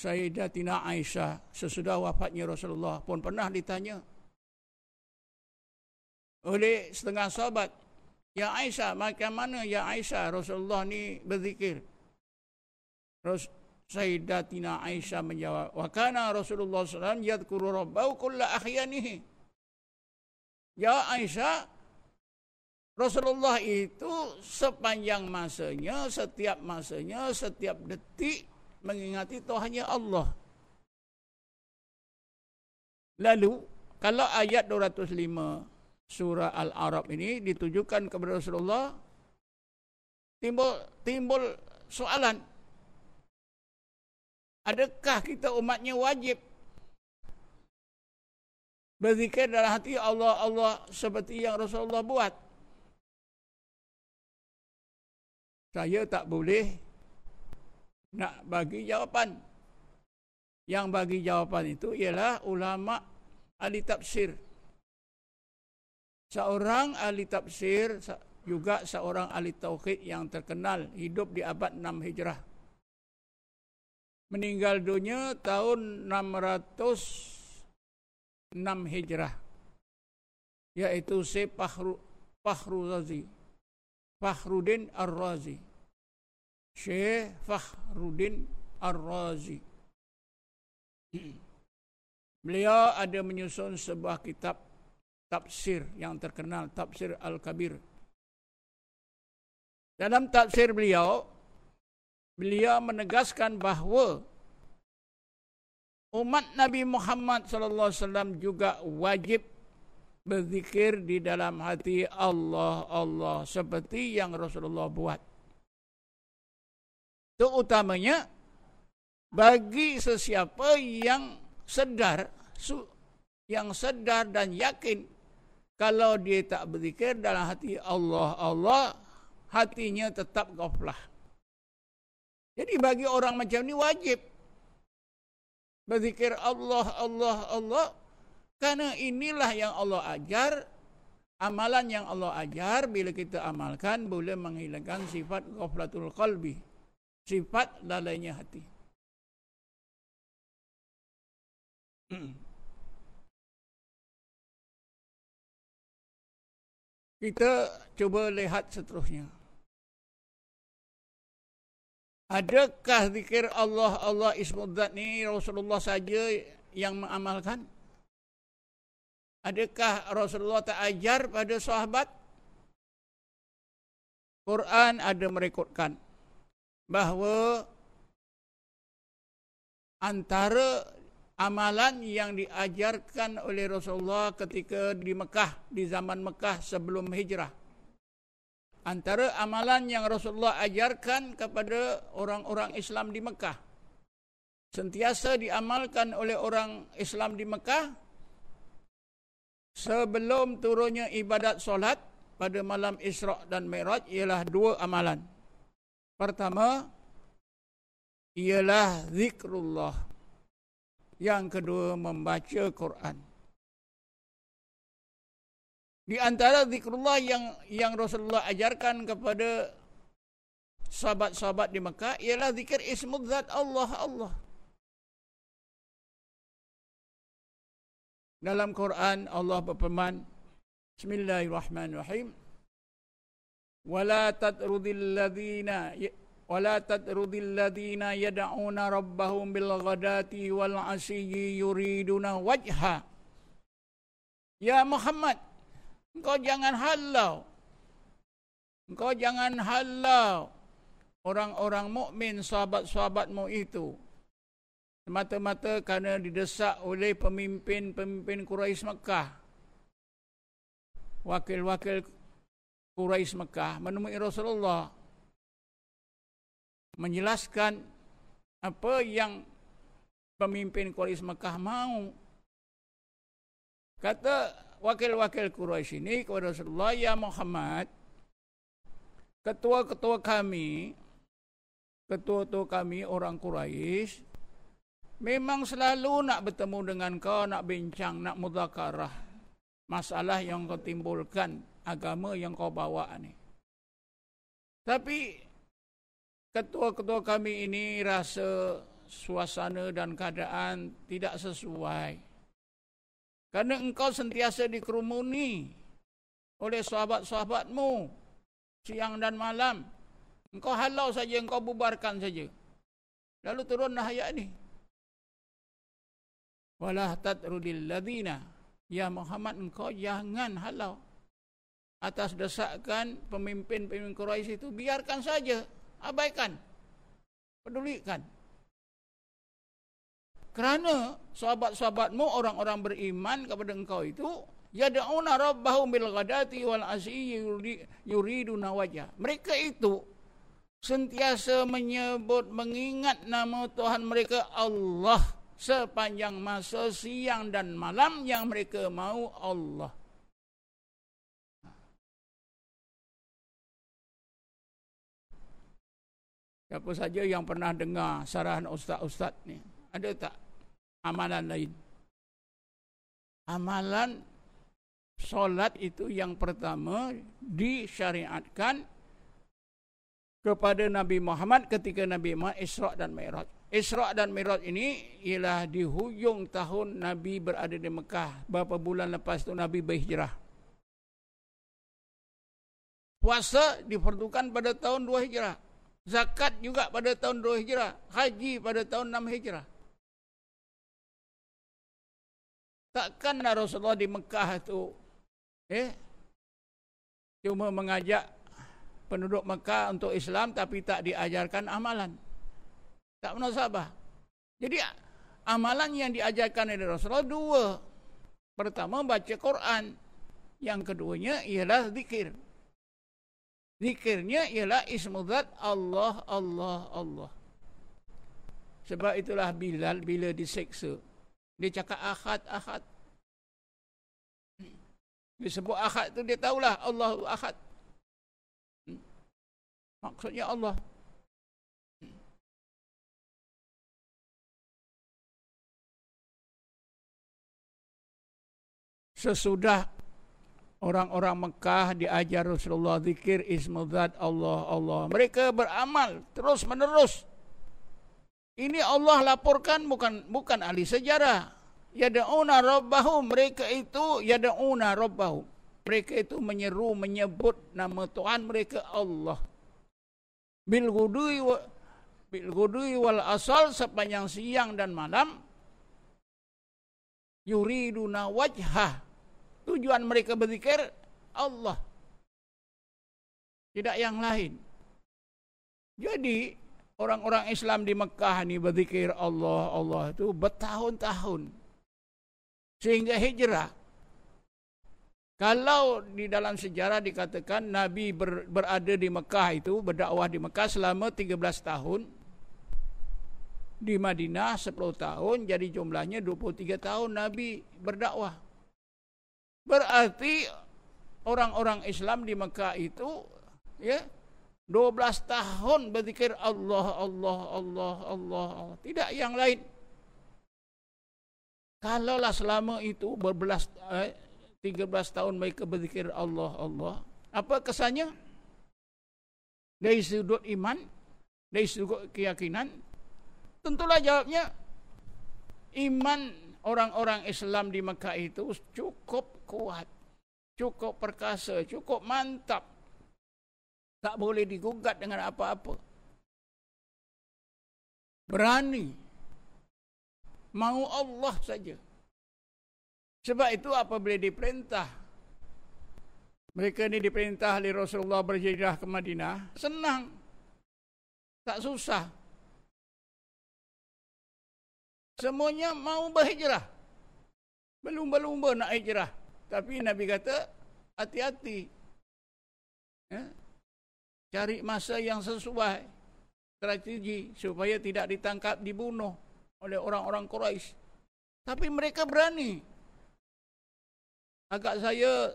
Sayyidatina Aisyah sesudah wafatnya Rasulullah pun pernah ditanya oleh setengah sahabat Ya Aisyah, macam mana Ya Aisyah Rasulullah ni berzikir? Ras Sayyidatina Aisyah menjawab, "Wa kana Rasulullah SAW yadhkuru rabbahu kulla ahyanihi." Ya Aisyah, Rasulullah itu sepanjang masanya, setiap masanya, setiap detik mengingati Tuhannya Allah. Lalu, kalau ayat 205 surah Al-Arab ini ditujukan kepada Rasulullah timbul timbul soalan. Adakah kita umatnya wajib berzikir dalam hati Allah Allah seperti yang Rasulullah buat? Saya tak boleh nak bagi jawapan. Yang bagi jawapan itu ialah ulama ahli tafsir Seorang ahli tafsir juga seorang ahli tauhid yang terkenal hidup di abad 6 Hijrah. meninggal dunia tahun 606 Hijrah yaitu si Fahru Fahru Razi Fahrudin Ar-Razi Syekh Fahrudin Ar-Razi Beliau ada menyusun sebuah kitab tafsir yang terkenal Tafsir Al-Kabir Dalam tafsir beliau beliau menegaskan bahawa umat Nabi Muhammad sallallahu alaihi wasallam juga wajib berzikir di dalam hati Allah Allah seperti yang Rasulullah buat. Terutamanya bagi sesiapa yang sedar yang sedar dan yakin kalau dia tak berzikir dalam hati Allah Allah hatinya tetap ghaflah. Jadi bagi orang macam ni wajib berzikir Allah, Allah, Allah. Karena inilah yang Allah ajar. Amalan yang Allah ajar bila kita amalkan boleh menghilangkan sifat ghaflatul qalbi. Sifat lalainya hati. Kita cuba lihat seterusnya. Adakah zikir Allah Allah ismudzat ni Rasulullah saja yang mengamalkan? Adakah Rasulullah tak ajar pada sahabat? Quran ada merekodkan bahawa antara amalan yang diajarkan oleh Rasulullah ketika di Mekah di zaman Mekah sebelum hijrah antara amalan yang Rasulullah ajarkan kepada orang-orang Islam di Mekah sentiasa diamalkan oleh orang Islam di Mekah sebelum turunnya ibadat solat pada malam Isra' dan Mi'raj ialah dua amalan. Pertama ialah zikrullah. Yang kedua membaca Quran. Di antara zikrullah yang yang Rasulullah ajarkan kepada sahabat-sahabat di Mekah ialah zikir ismul zat Allah Allah. Dalam Quran Allah berfirman Bismillahirrahmanirrahim Wala tatrudil ladhina ladhina yad'una rabbahum bil ghadati wal asyi yuriduna wajha Ya Muhammad Engkau jangan halau. Engkau jangan halau orang-orang mukmin sahabat-sahabatmu itu. Semata-mata kerana didesak oleh pemimpin-pemimpin Quraisy Mekah. Wakil-wakil Quraisy Mekah menemui Rasulullah menjelaskan apa yang pemimpin Quraisy Mekah mahu. Kata wakil-wakil Quraisy ini kepada Rasulullah, "Ya Muhammad, ketua-ketua kami, ketua-ketua kami orang Quraisy memang selalu nak bertemu dengan kau, nak bincang, nak mudzakarah masalah yang kau timbulkan, agama yang kau bawa ni. Tapi ketua-ketua kami ini rasa suasana dan keadaan tidak sesuai. Kerana engkau sentiasa dikerumuni oleh sahabat-sahabatmu siang dan malam. Engkau halau saja, engkau bubarkan saja. Lalu turunlah ayat ini. Walah tatrudil ladina. Ya Muhammad, engkau jangan halau. Atas desakan pemimpin-pemimpin Quraisy itu, biarkan saja. Abaikan. Pedulikan. Kerana sahabat-sahabatmu orang-orang beriman kepada engkau itu yad'una rabbahum bil ghadati wal asyi yuriduna wajha. Mereka itu sentiasa menyebut mengingat nama Tuhan mereka Allah sepanjang masa siang dan malam yang mereka mau Allah. Siapa saja yang pernah dengar sarahan ustaz-ustaz ni? ada tak amalan lain? Amalan solat itu yang pertama disyariatkan kepada Nabi Muhammad ketika Nabi Muhammad Isra' dan Mi'raj. Isra' dan Mi'raj ini ialah di hujung tahun Nabi berada di Mekah. Berapa bulan lepas itu Nabi berhijrah. Puasa diperlukan pada tahun 2 Hijrah. Zakat juga pada tahun 2 Hijrah. Haji pada tahun 6 Hijrah. Takkanlah Rasulullah di Mekah itu eh, cuma mengajak penduduk Mekah untuk Islam tapi tak diajarkan amalan. Tak munasabah. Jadi amalan yang diajarkan oleh Rasulullah dua. Pertama baca Quran. Yang keduanya ialah zikir. Zikirnya ialah ismudzat Allah, Allah, Allah. Sebab itulah Bilal bila diseksa. Dia cakap ahad, ahad. Dia sebut ahad tu dia tahulah Allah ahad. Maksudnya Allah. Sesudah orang-orang Mekah diajar Rasulullah zikir ismudzat Allah Allah. Mereka beramal terus menerus. Ini Allah laporkan bukan bukan ahli sejarah. Yad'una rabbahum mereka itu yad'una rabbahum. Mereka itu menyeru menyebut nama Tuhan mereka Allah. Bil ghudui wa bil ghudui wal asal sepanjang siang dan malam yuriduna wajhah Tujuan mereka berzikir Allah. Tidak yang lain. Jadi orang-orang Islam di Mekah ni berzikir Allah Allah itu bertahun-tahun. Sehingga hijrah. Kalau di dalam sejarah dikatakan Nabi ber, berada di Mekah itu berdakwah di Mekah selama 13 tahun. Di Madinah 10 tahun jadi jumlahnya 23 tahun Nabi berdakwah. Berarti orang-orang Islam di Mekah itu ya 12 tahun berzikir Allah Allah Allah Allah tidak yang lain. Kalaulah selama itu berbelas eh, 13 tahun mereka berzikir Allah Allah, apa kesannya? Dari sudut iman, dari sudut keyakinan, tentulah jawabnya iman orang-orang Islam di Mekah itu cukup kuat, cukup perkasa, cukup mantap. Tak boleh digugat dengan apa-apa. Berani. Mau Allah saja. Sebab itu apabila diperintah. Mereka ini diperintah oleh Rasulullah berjirah ke Madinah. Senang. Tak susah. Semuanya mau berhijrah. Belum-belum nak hijrah. Tapi Nabi kata, hati-hati. Ya? Cari masa yang sesuai. Strategi supaya tidak ditangkap, dibunuh oleh orang-orang Quraisy. Tapi mereka berani. Agak saya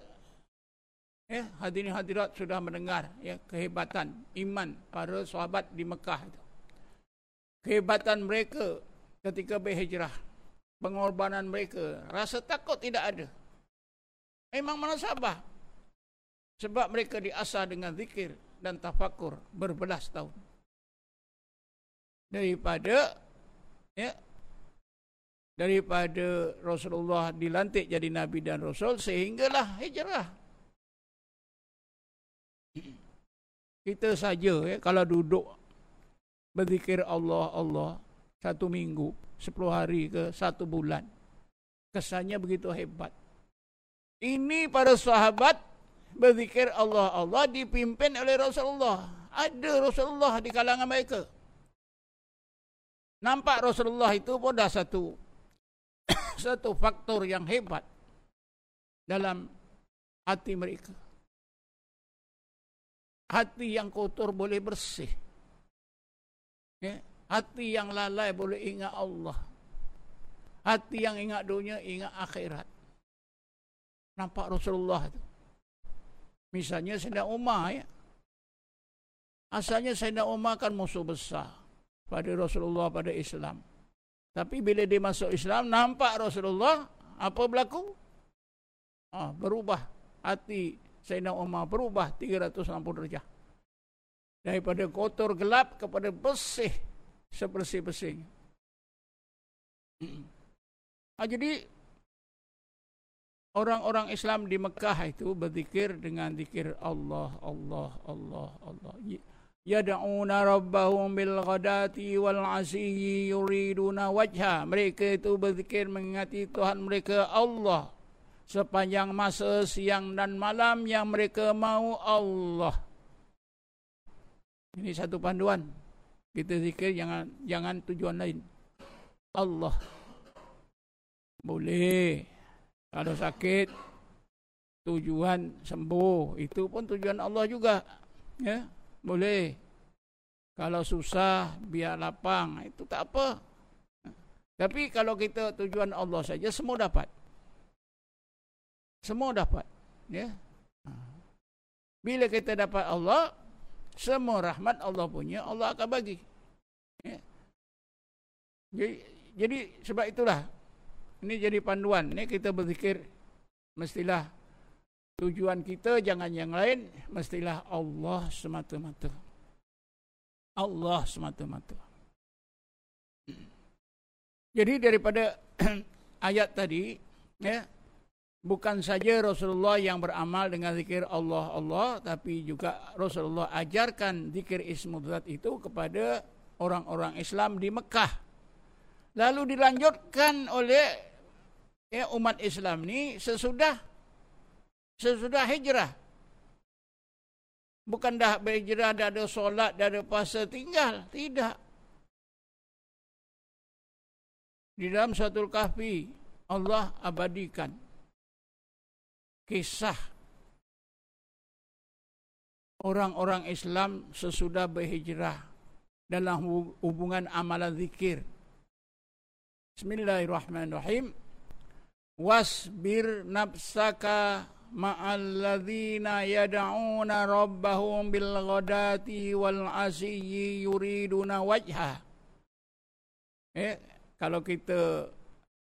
ya, hadirin hadirat sudah mendengar ya, kehebatan iman para sahabat di Mekah itu. Kehebatan mereka ketika berhijrah pengorbanan mereka rasa takut tidak ada. Memang mana sebab mereka diasah dengan zikir dan tafakur berbelas tahun. Daripada ya daripada Rasulullah dilantik jadi nabi dan rasul sehinggalah hijrah. Kita saja ya kalau duduk berzikir Allah Allah satu minggu, sepuluh hari ke satu bulan. Kesannya begitu hebat. Ini para sahabat berzikir Allah Allah dipimpin oleh Rasulullah. Ada Rasulullah di kalangan mereka. Nampak Rasulullah itu pun dah satu satu faktor yang hebat dalam hati mereka. Hati yang kotor boleh bersih. Ya. Hati yang lalai boleh ingat Allah. Hati yang ingat dunia, ingat akhirat. Nampak Rasulullah itu. Misalnya Sayyidina Umar ya. Asalnya Sayyidina Umar kan musuh besar pada Rasulullah pada Islam. Tapi bila dia masuk Islam, nampak Rasulullah, apa berlaku? Ah, berubah hati Sayyidina Umar, berubah 360 derajat. Daripada kotor gelap kepada bersih sebersih-bersihnya. Ah, jadi orang-orang Islam di Mekah itu berzikir dengan zikir Allah, Allah, Allah, Allah. Yad'una rabbahum bil ghadati wal asyi yuriduna wajha. Mereka itu berzikir mengingati Tuhan mereka Allah sepanjang masa siang dan malam yang mereka mau Allah. Ini satu panduan. Kita zikir jangan jangan tujuan lain. Allah. Boleh. Kalau sakit tujuan sembuh, itu pun tujuan Allah juga. Ya, boleh. Kalau susah biar lapang, itu tak apa. Tapi kalau kita tujuan Allah saja semua dapat. Semua dapat. Ya. Bila kita dapat Allah, semua rahmat Allah punya Allah akan bagi. Ya. Jadi, jadi sebab itulah ini jadi panduan. Ini kita berzikir mestilah tujuan kita jangan yang lain, mestilah Allah semata-mata. Allah semata-mata. Jadi daripada ayat tadi, ya, bukan saja Rasulullah yang beramal dengan zikir Allah Allah tapi juga Rasulullah ajarkan zikir ismudzat itu kepada orang-orang Islam di Mekah. Lalu dilanjutkan oleh ya, umat Islam ni sesudah sesudah hijrah. Bukan dah berhijrah dah ada solat dah ada puasa tinggal. Tidak. Di dalam satu kahfi Allah abadikan kisah orang-orang Islam sesudah berhijrah dalam hubungan amalan zikir. Bismillahirrahmanirrahim. Wasbir nafsaka ma'alladzina yad'una rabbahum bil ghadati wal asyi yuriduna wajha. Eh, kalau kita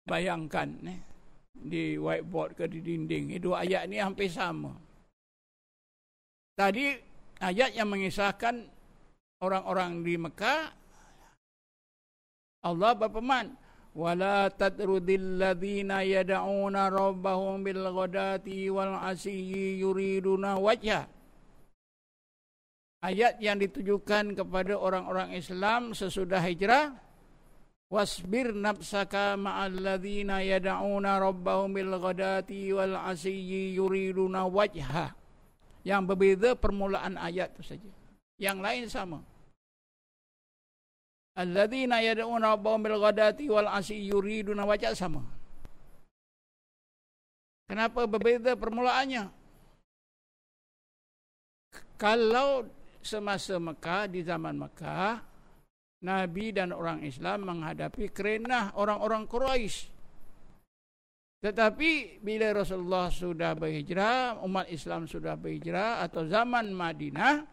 bayangkan eh, di whiteboard ke di dinding. Dua ayat ni hampir sama. Tadi ayat yang mengisahkan orang-orang di Mekah Allah berfirman wala tadrudil ladzina yad'una rabbahum bil ghadati wal asyi yuriduna wajha Ayat yang ditujukan kepada orang-orang Islam sesudah hijrah ma'al ladzina yad'una rabbahum bil ghadati wal asyi yuriduna wajha. Yang berbeza permulaan ayat itu saja. Yang lain sama. Alladzina yad'una rabbahum bil ghadati wal asyi yuriduna wajha sama. Kenapa berbeza permulaannya? Kalau semasa Mekah di zaman Mekah Nabi dan orang Islam menghadapi kerenah orang-orang Quraisy. Tetapi bila Rasulullah sudah berhijrah, umat Islam sudah berhijrah atau zaman Madinah,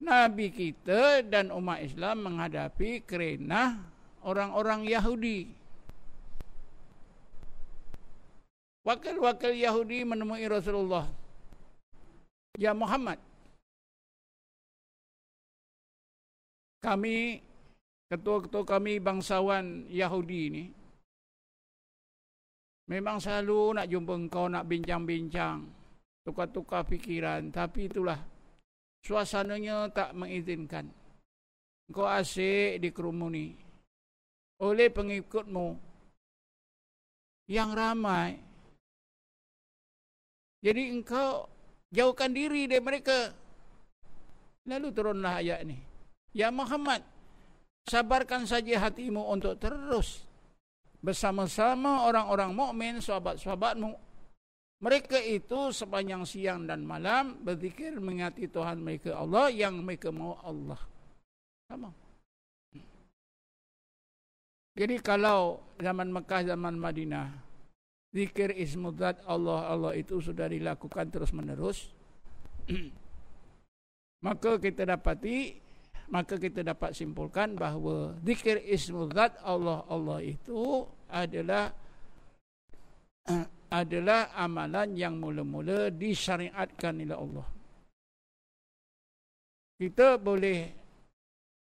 Nabi kita dan umat Islam menghadapi kerenah orang-orang Yahudi. Wakil-wakil Yahudi menemui Rasulullah. Ya Muhammad, kami ketua-ketua kami bangsawan Yahudi ini memang selalu nak jumpa engkau nak bincang-bincang tukar-tukar fikiran tapi itulah suasananya tak mengizinkan. Engkau asyik dikerumuni oleh pengikutmu yang ramai. Jadi engkau jauhkan diri dari mereka. Lalu turunlah ayat ini Ya Muhammad, sabarkan saja hatimu untuk terus bersama-sama orang-orang mukmin, sahabat-sahabatmu. Mereka itu sepanjang siang dan malam berzikir mengingati Tuhan mereka Allah yang mereka mau Allah. Sama. Jadi kalau zaman Mekah, zaman Madinah, zikir ismudzat Allah Allah itu sudah dilakukan terus menerus, maka kita dapati maka kita dapat simpulkan bahawa zikir ismul zat Allah Allah itu adalah adalah amalan yang mula-mula disyariatkan oleh Allah. Kita boleh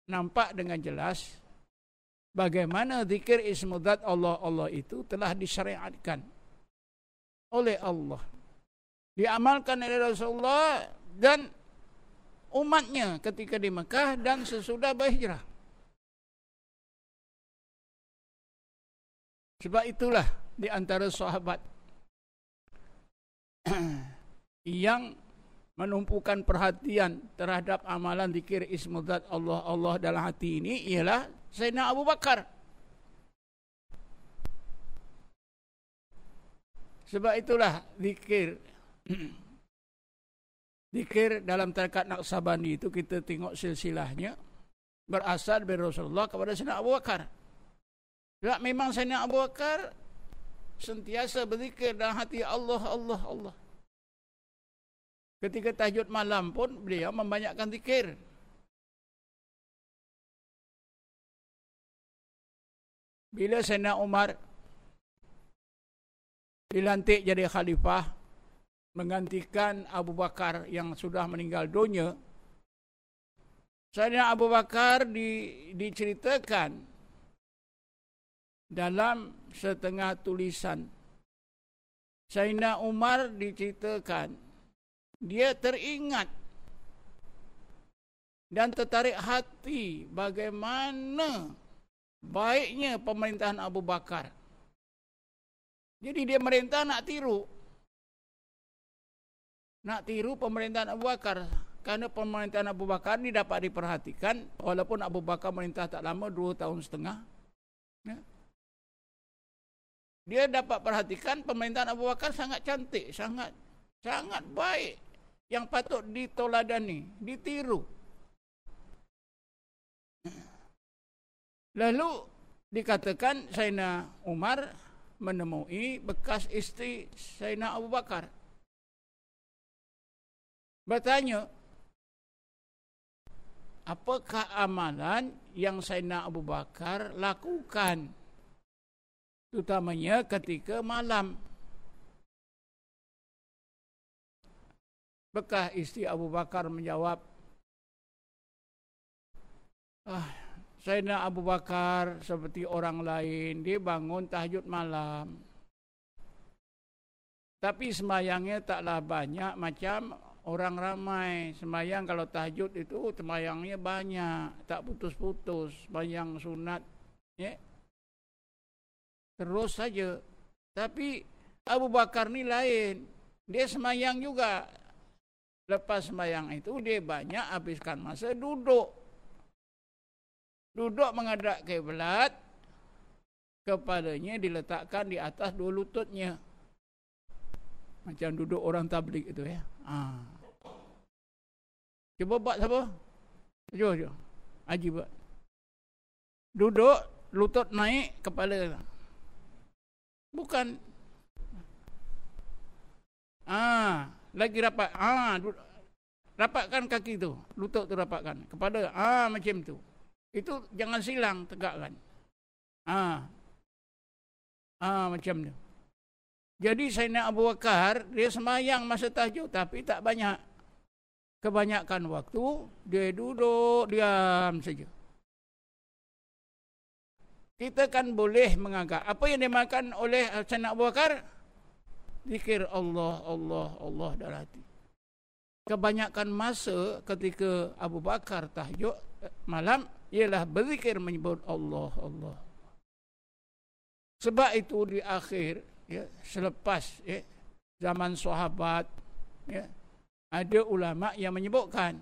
nampak dengan jelas bagaimana zikir ismudat Allah Allah itu telah disyariatkan oleh Allah. Diamalkan oleh Rasulullah dan umatnya ketika di Mekah dan sesudah berhijrah. Sebab itulah di antara sahabat yang menumpukan perhatian terhadap amalan zikir ismudzat Allah Allah dalam hati ini ialah Sayyidina Abu Bakar. Sebab itulah zikir zikir dalam tarekat Naqsabandi itu kita tengok silsilahnya berasal dari Rasulullah kepada Sayyidina Abu Bakar. Sebab memang Sayyidina Abu Bakar sentiasa berzikir dalam hati Allah Allah Allah. Ketika tahajud malam pun beliau membanyakkan zikir. Bila Sayyidina Umar dilantik jadi khalifah menggantikan Abu Bakar yang sudah meninggal dunia Sayyidina Abu Bakar di, diceritakan dalam setengah tulisan Sayyidina Umar diceritakan dia teringat dan tertarik hati bagaimana baiknya pemerintahan Abu Bakar. Jadi dia merintah nak tiru. Nak tiru pemerintahan Abu Bakar. Kerana pemerintahan Abu Bakar ni dapat diperhatikan. Walaupun Abu Bakar merintah tak lama, dua tahun setengah. Ya. Dia dapat perhatikan pemerintahan Abu Bakar sangat cantik. Sangat sangat baik. Yang patut ditoladani, ditiru. Lalu dikatakan Sayyidina Umar menemui bekas istri Sayyidina Abu Bakar. Bertanya, apakah amalan yang Sayyidina Abu Bakar lakukan? Terutamanya ketika malam. Bekas istri Abu Bakar menjawab, ah, Sayyidina Abu Bakar seperti orang lain, dia bangun tahajud malam. Tapi semayangnya taklah banyak macam orang ramai. Semayang kalau tahajud itu semayangnya banyak. Tak putus-putus. Semayang sunat. Ya. Terus saja. Tapi Abu Bakar ni lain. Dia semayang juga. Lepas semayang itu dia banyak habiskan masa duduk duduk menghadap kiblat kepalanya diletakkan di atas dua lututnya macam duduk orang tablik itu ya ha. Cuba buat siapa? Cuba cuba haji buat. Duduk lutut naik kepala. Bukan. Ah lagi rapat. Ah rapatkan kaki tu. Lutut tu rapatkan. Kepala. Ah macam tu. Itu jangan silang tegakkan. Ah. Ah macam tu. Jadi nak Abu Bakar, dia semayang masa tahajud tapi tak banyak. Kebanyakan waktu dia duduk diam saja. Kita kan boleh menganggap apa yang dimakan oleh Sayyidina Abu Bakar zikir Allah Allah Allah dalam hati. Kebanyakan masa ketika Abu Bakar tahajud eh, malam ialah berzikir menyebut Allah Allah. Sebab itu di akhir ya selepas ya zaman sahabat ya ada ulama yang menyebutkan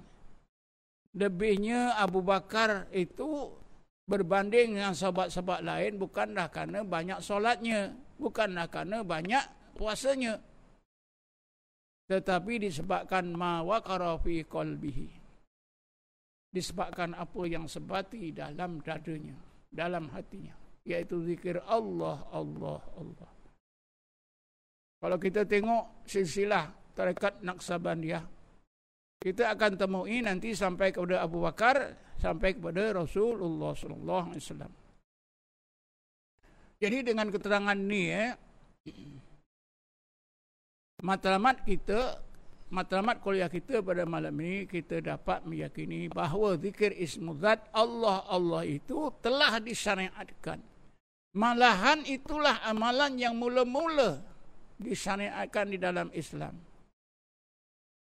lebihnya Abu Bakar itu berbanding dengan sahabat-sahabat lain bukanlah kerana banyak solatnya, bukanlah kerana banyak puasanya. Tetapi disebabkan ma waqara fi qalbihi disebabkan apa yang sebati dalam dadanya, dalam hatinya, iaitu zikir Allah, Allah, Allah. Kalau kita tengok silsilah tarekat Naqsabandiyah, kita akan temui nanti sampai kepada Abu Bakar, sampai kepada Rasulullah sallallahu alaihi wasallam. Jadi dengan keterangan ni eh matlamat kita matlamat kuliah kita pada malam ini kita dapat meyakini bahawa zikir ismuzat Allah Allah itu telah disyariatkan. Malahan itulah amalan yang mula-mula disyariatkan di dalam Islam.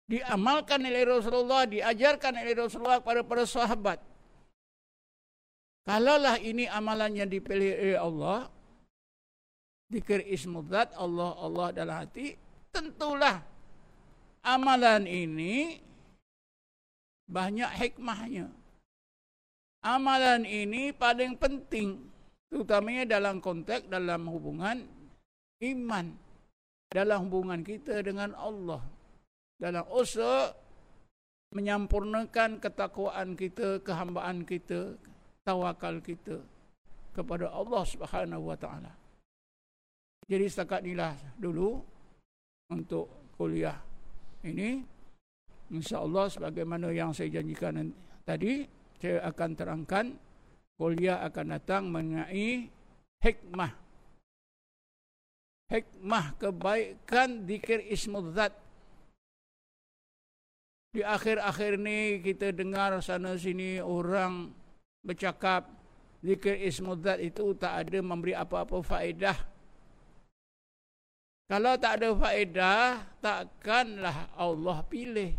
Diamalkan oleh Rasulullah, diajarkan oleh Rasulullah kepada para sahabat. Kalaulah ini amalan yang dipilih oleh Allah, zikir ismuzat Allah Allah dalam hati, tentulah amalan ini banyak hikmahnya. Amalan ini paling penting terutamanya dalam konteks dalam hubungan iman dalam hubungan kita dengan Allah dalam usaha menyampurnakan ketakwaan kita kehambaan kita tawakal kita kepada Allah Subhanahu wa taala. Jadi setakat inilah dulu untuk kuliah ini. insya-Allah sebagaimana yang saya janjikan tadi saya akan terangkan kuliah akan datang mengenai hikmah. Hikmah kebaikan zikir ismul zat di akhir-akhir ini kita dengar sana sini orang bercakap zikir ismul zat itu tak ada memberi apa-apa faedah kalau tak ada faedah, takkanlah Allah pilih.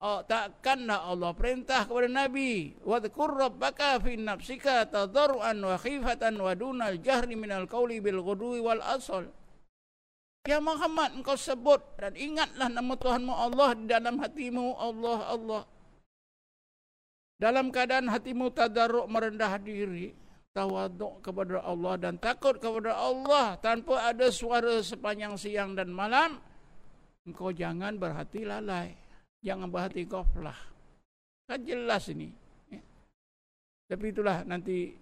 Oh, takkanlah Allah perintah kepada Nabi. Wadhkur rabbaka fi nafsika tadarruan wa khifatan wa dunal jahri minal qawli bil ghudwi wal asal. Ya Muhammad engkau sebut dan ingatlah nama Tuhanmu Allah di dalam hatimu. Allah Allah. Dalam keadaan hatimu tadarruk merendah diri tawaduk kepada Allah dan takut kepada Allah tanpa ada suara sepanjang siang dan malam engkau jangan berhati lalai. Jangan berhati goflah. Kan jelas ini. Ya. tapi itulah nanti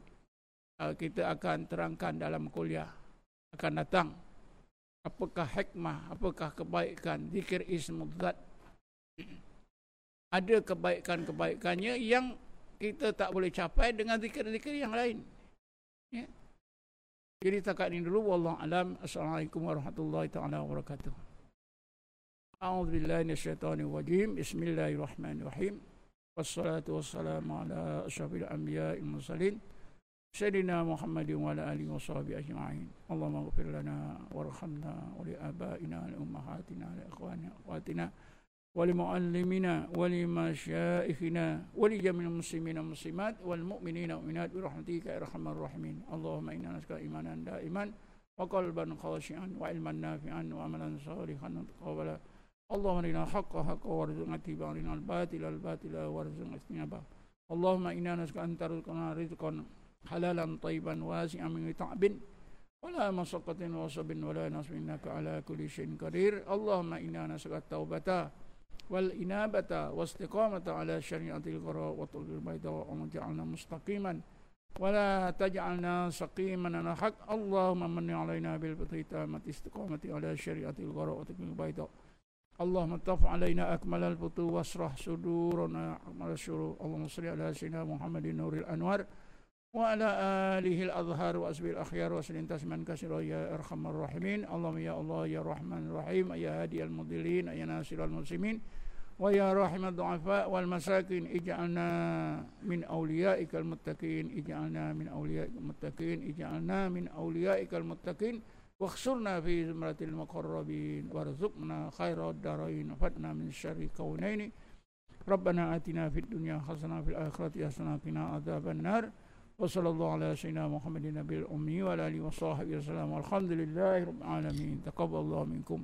uh, kita akan terangkan dalam kuliah akan datang apakah hikmah apakah kebaikan zikir ismul zat ada kebaikan-kebaikannya yang kita tak boleh capai dengan zikir-zikir yang lain. Ya. Jadi takat ini dulu wallahu alam. Assalamualaikum warahmatullahi taala wabarakatuh. A'udzu billahi minasyaitonir rajim. Bismillahirrahmanirrahim. Wassalatu wassalamu ala asyrafil anbiya'i wal mursalin. سيدنا محمد وعلى آله وصحبه أجمعين. اللهم اغفر لنا وارحمنا ولآبائنا لأمهاتنا لإخواننا وأخواتنا ولمعلمنا ولمشائخنا ولجميع المسلمين والمسلمات والمؤمنين والمؤمنات برحمتك يا أرحم الراحمين. اللهم إنا نسألك إيمانا دائما وقلبا خاشعا وعلما نافعا وعملا صالحا متقبلا اللهم أرنا الحق حقا وارزقنا اتباعنا الباطل الباطل وارزقنا اجتنابه. اللهم إنا نسألك أن ترزقنا رزقا حلالا طيبا واسعا من تعب ولا مشقة وصب ولا نصب انك على كل شيء قدير اللهم انا نسال التوبه والإنابة واستقامة على شريعة القراء وطلب البيضاء وجعلنا مستقيما ولا تجعلنا سقيما على حق اللهم من علينا بالبطيئة استقامة على شريعة القراء وطلب البيضاء اللهم اطف علينا أكمل البطو واسرح صدورنا أكمل الشرور اللهم صل على سيدنا محمد نور الأنوار وعلى آله الأظهار وأسبي الأخيار وسلم تسما كثيرا يا أرحم الراحمين. اللهم يا الله يا رحمن الرحيم يا هادي المضلين يا ناصر المسلمين ويا راحم الضعفاء والمساكين. اجعلنا من أوليائك المتقين اجعلنا من أوليائك المتقين اجعلنا من أوليائك المتقين. واخسرنا في زمرة المقربين وارزقنا خير الدارين وفتنا من شر كونين. ربنا آتنا في الدنيا حسنة في الآخرة حسنة وقنا عذاب النار. وصلى الله على سيدنا محمد النبي الأمي وعلى آله وصحبه وسلم والحمد لله رب العالمين. تقبل الله منكم.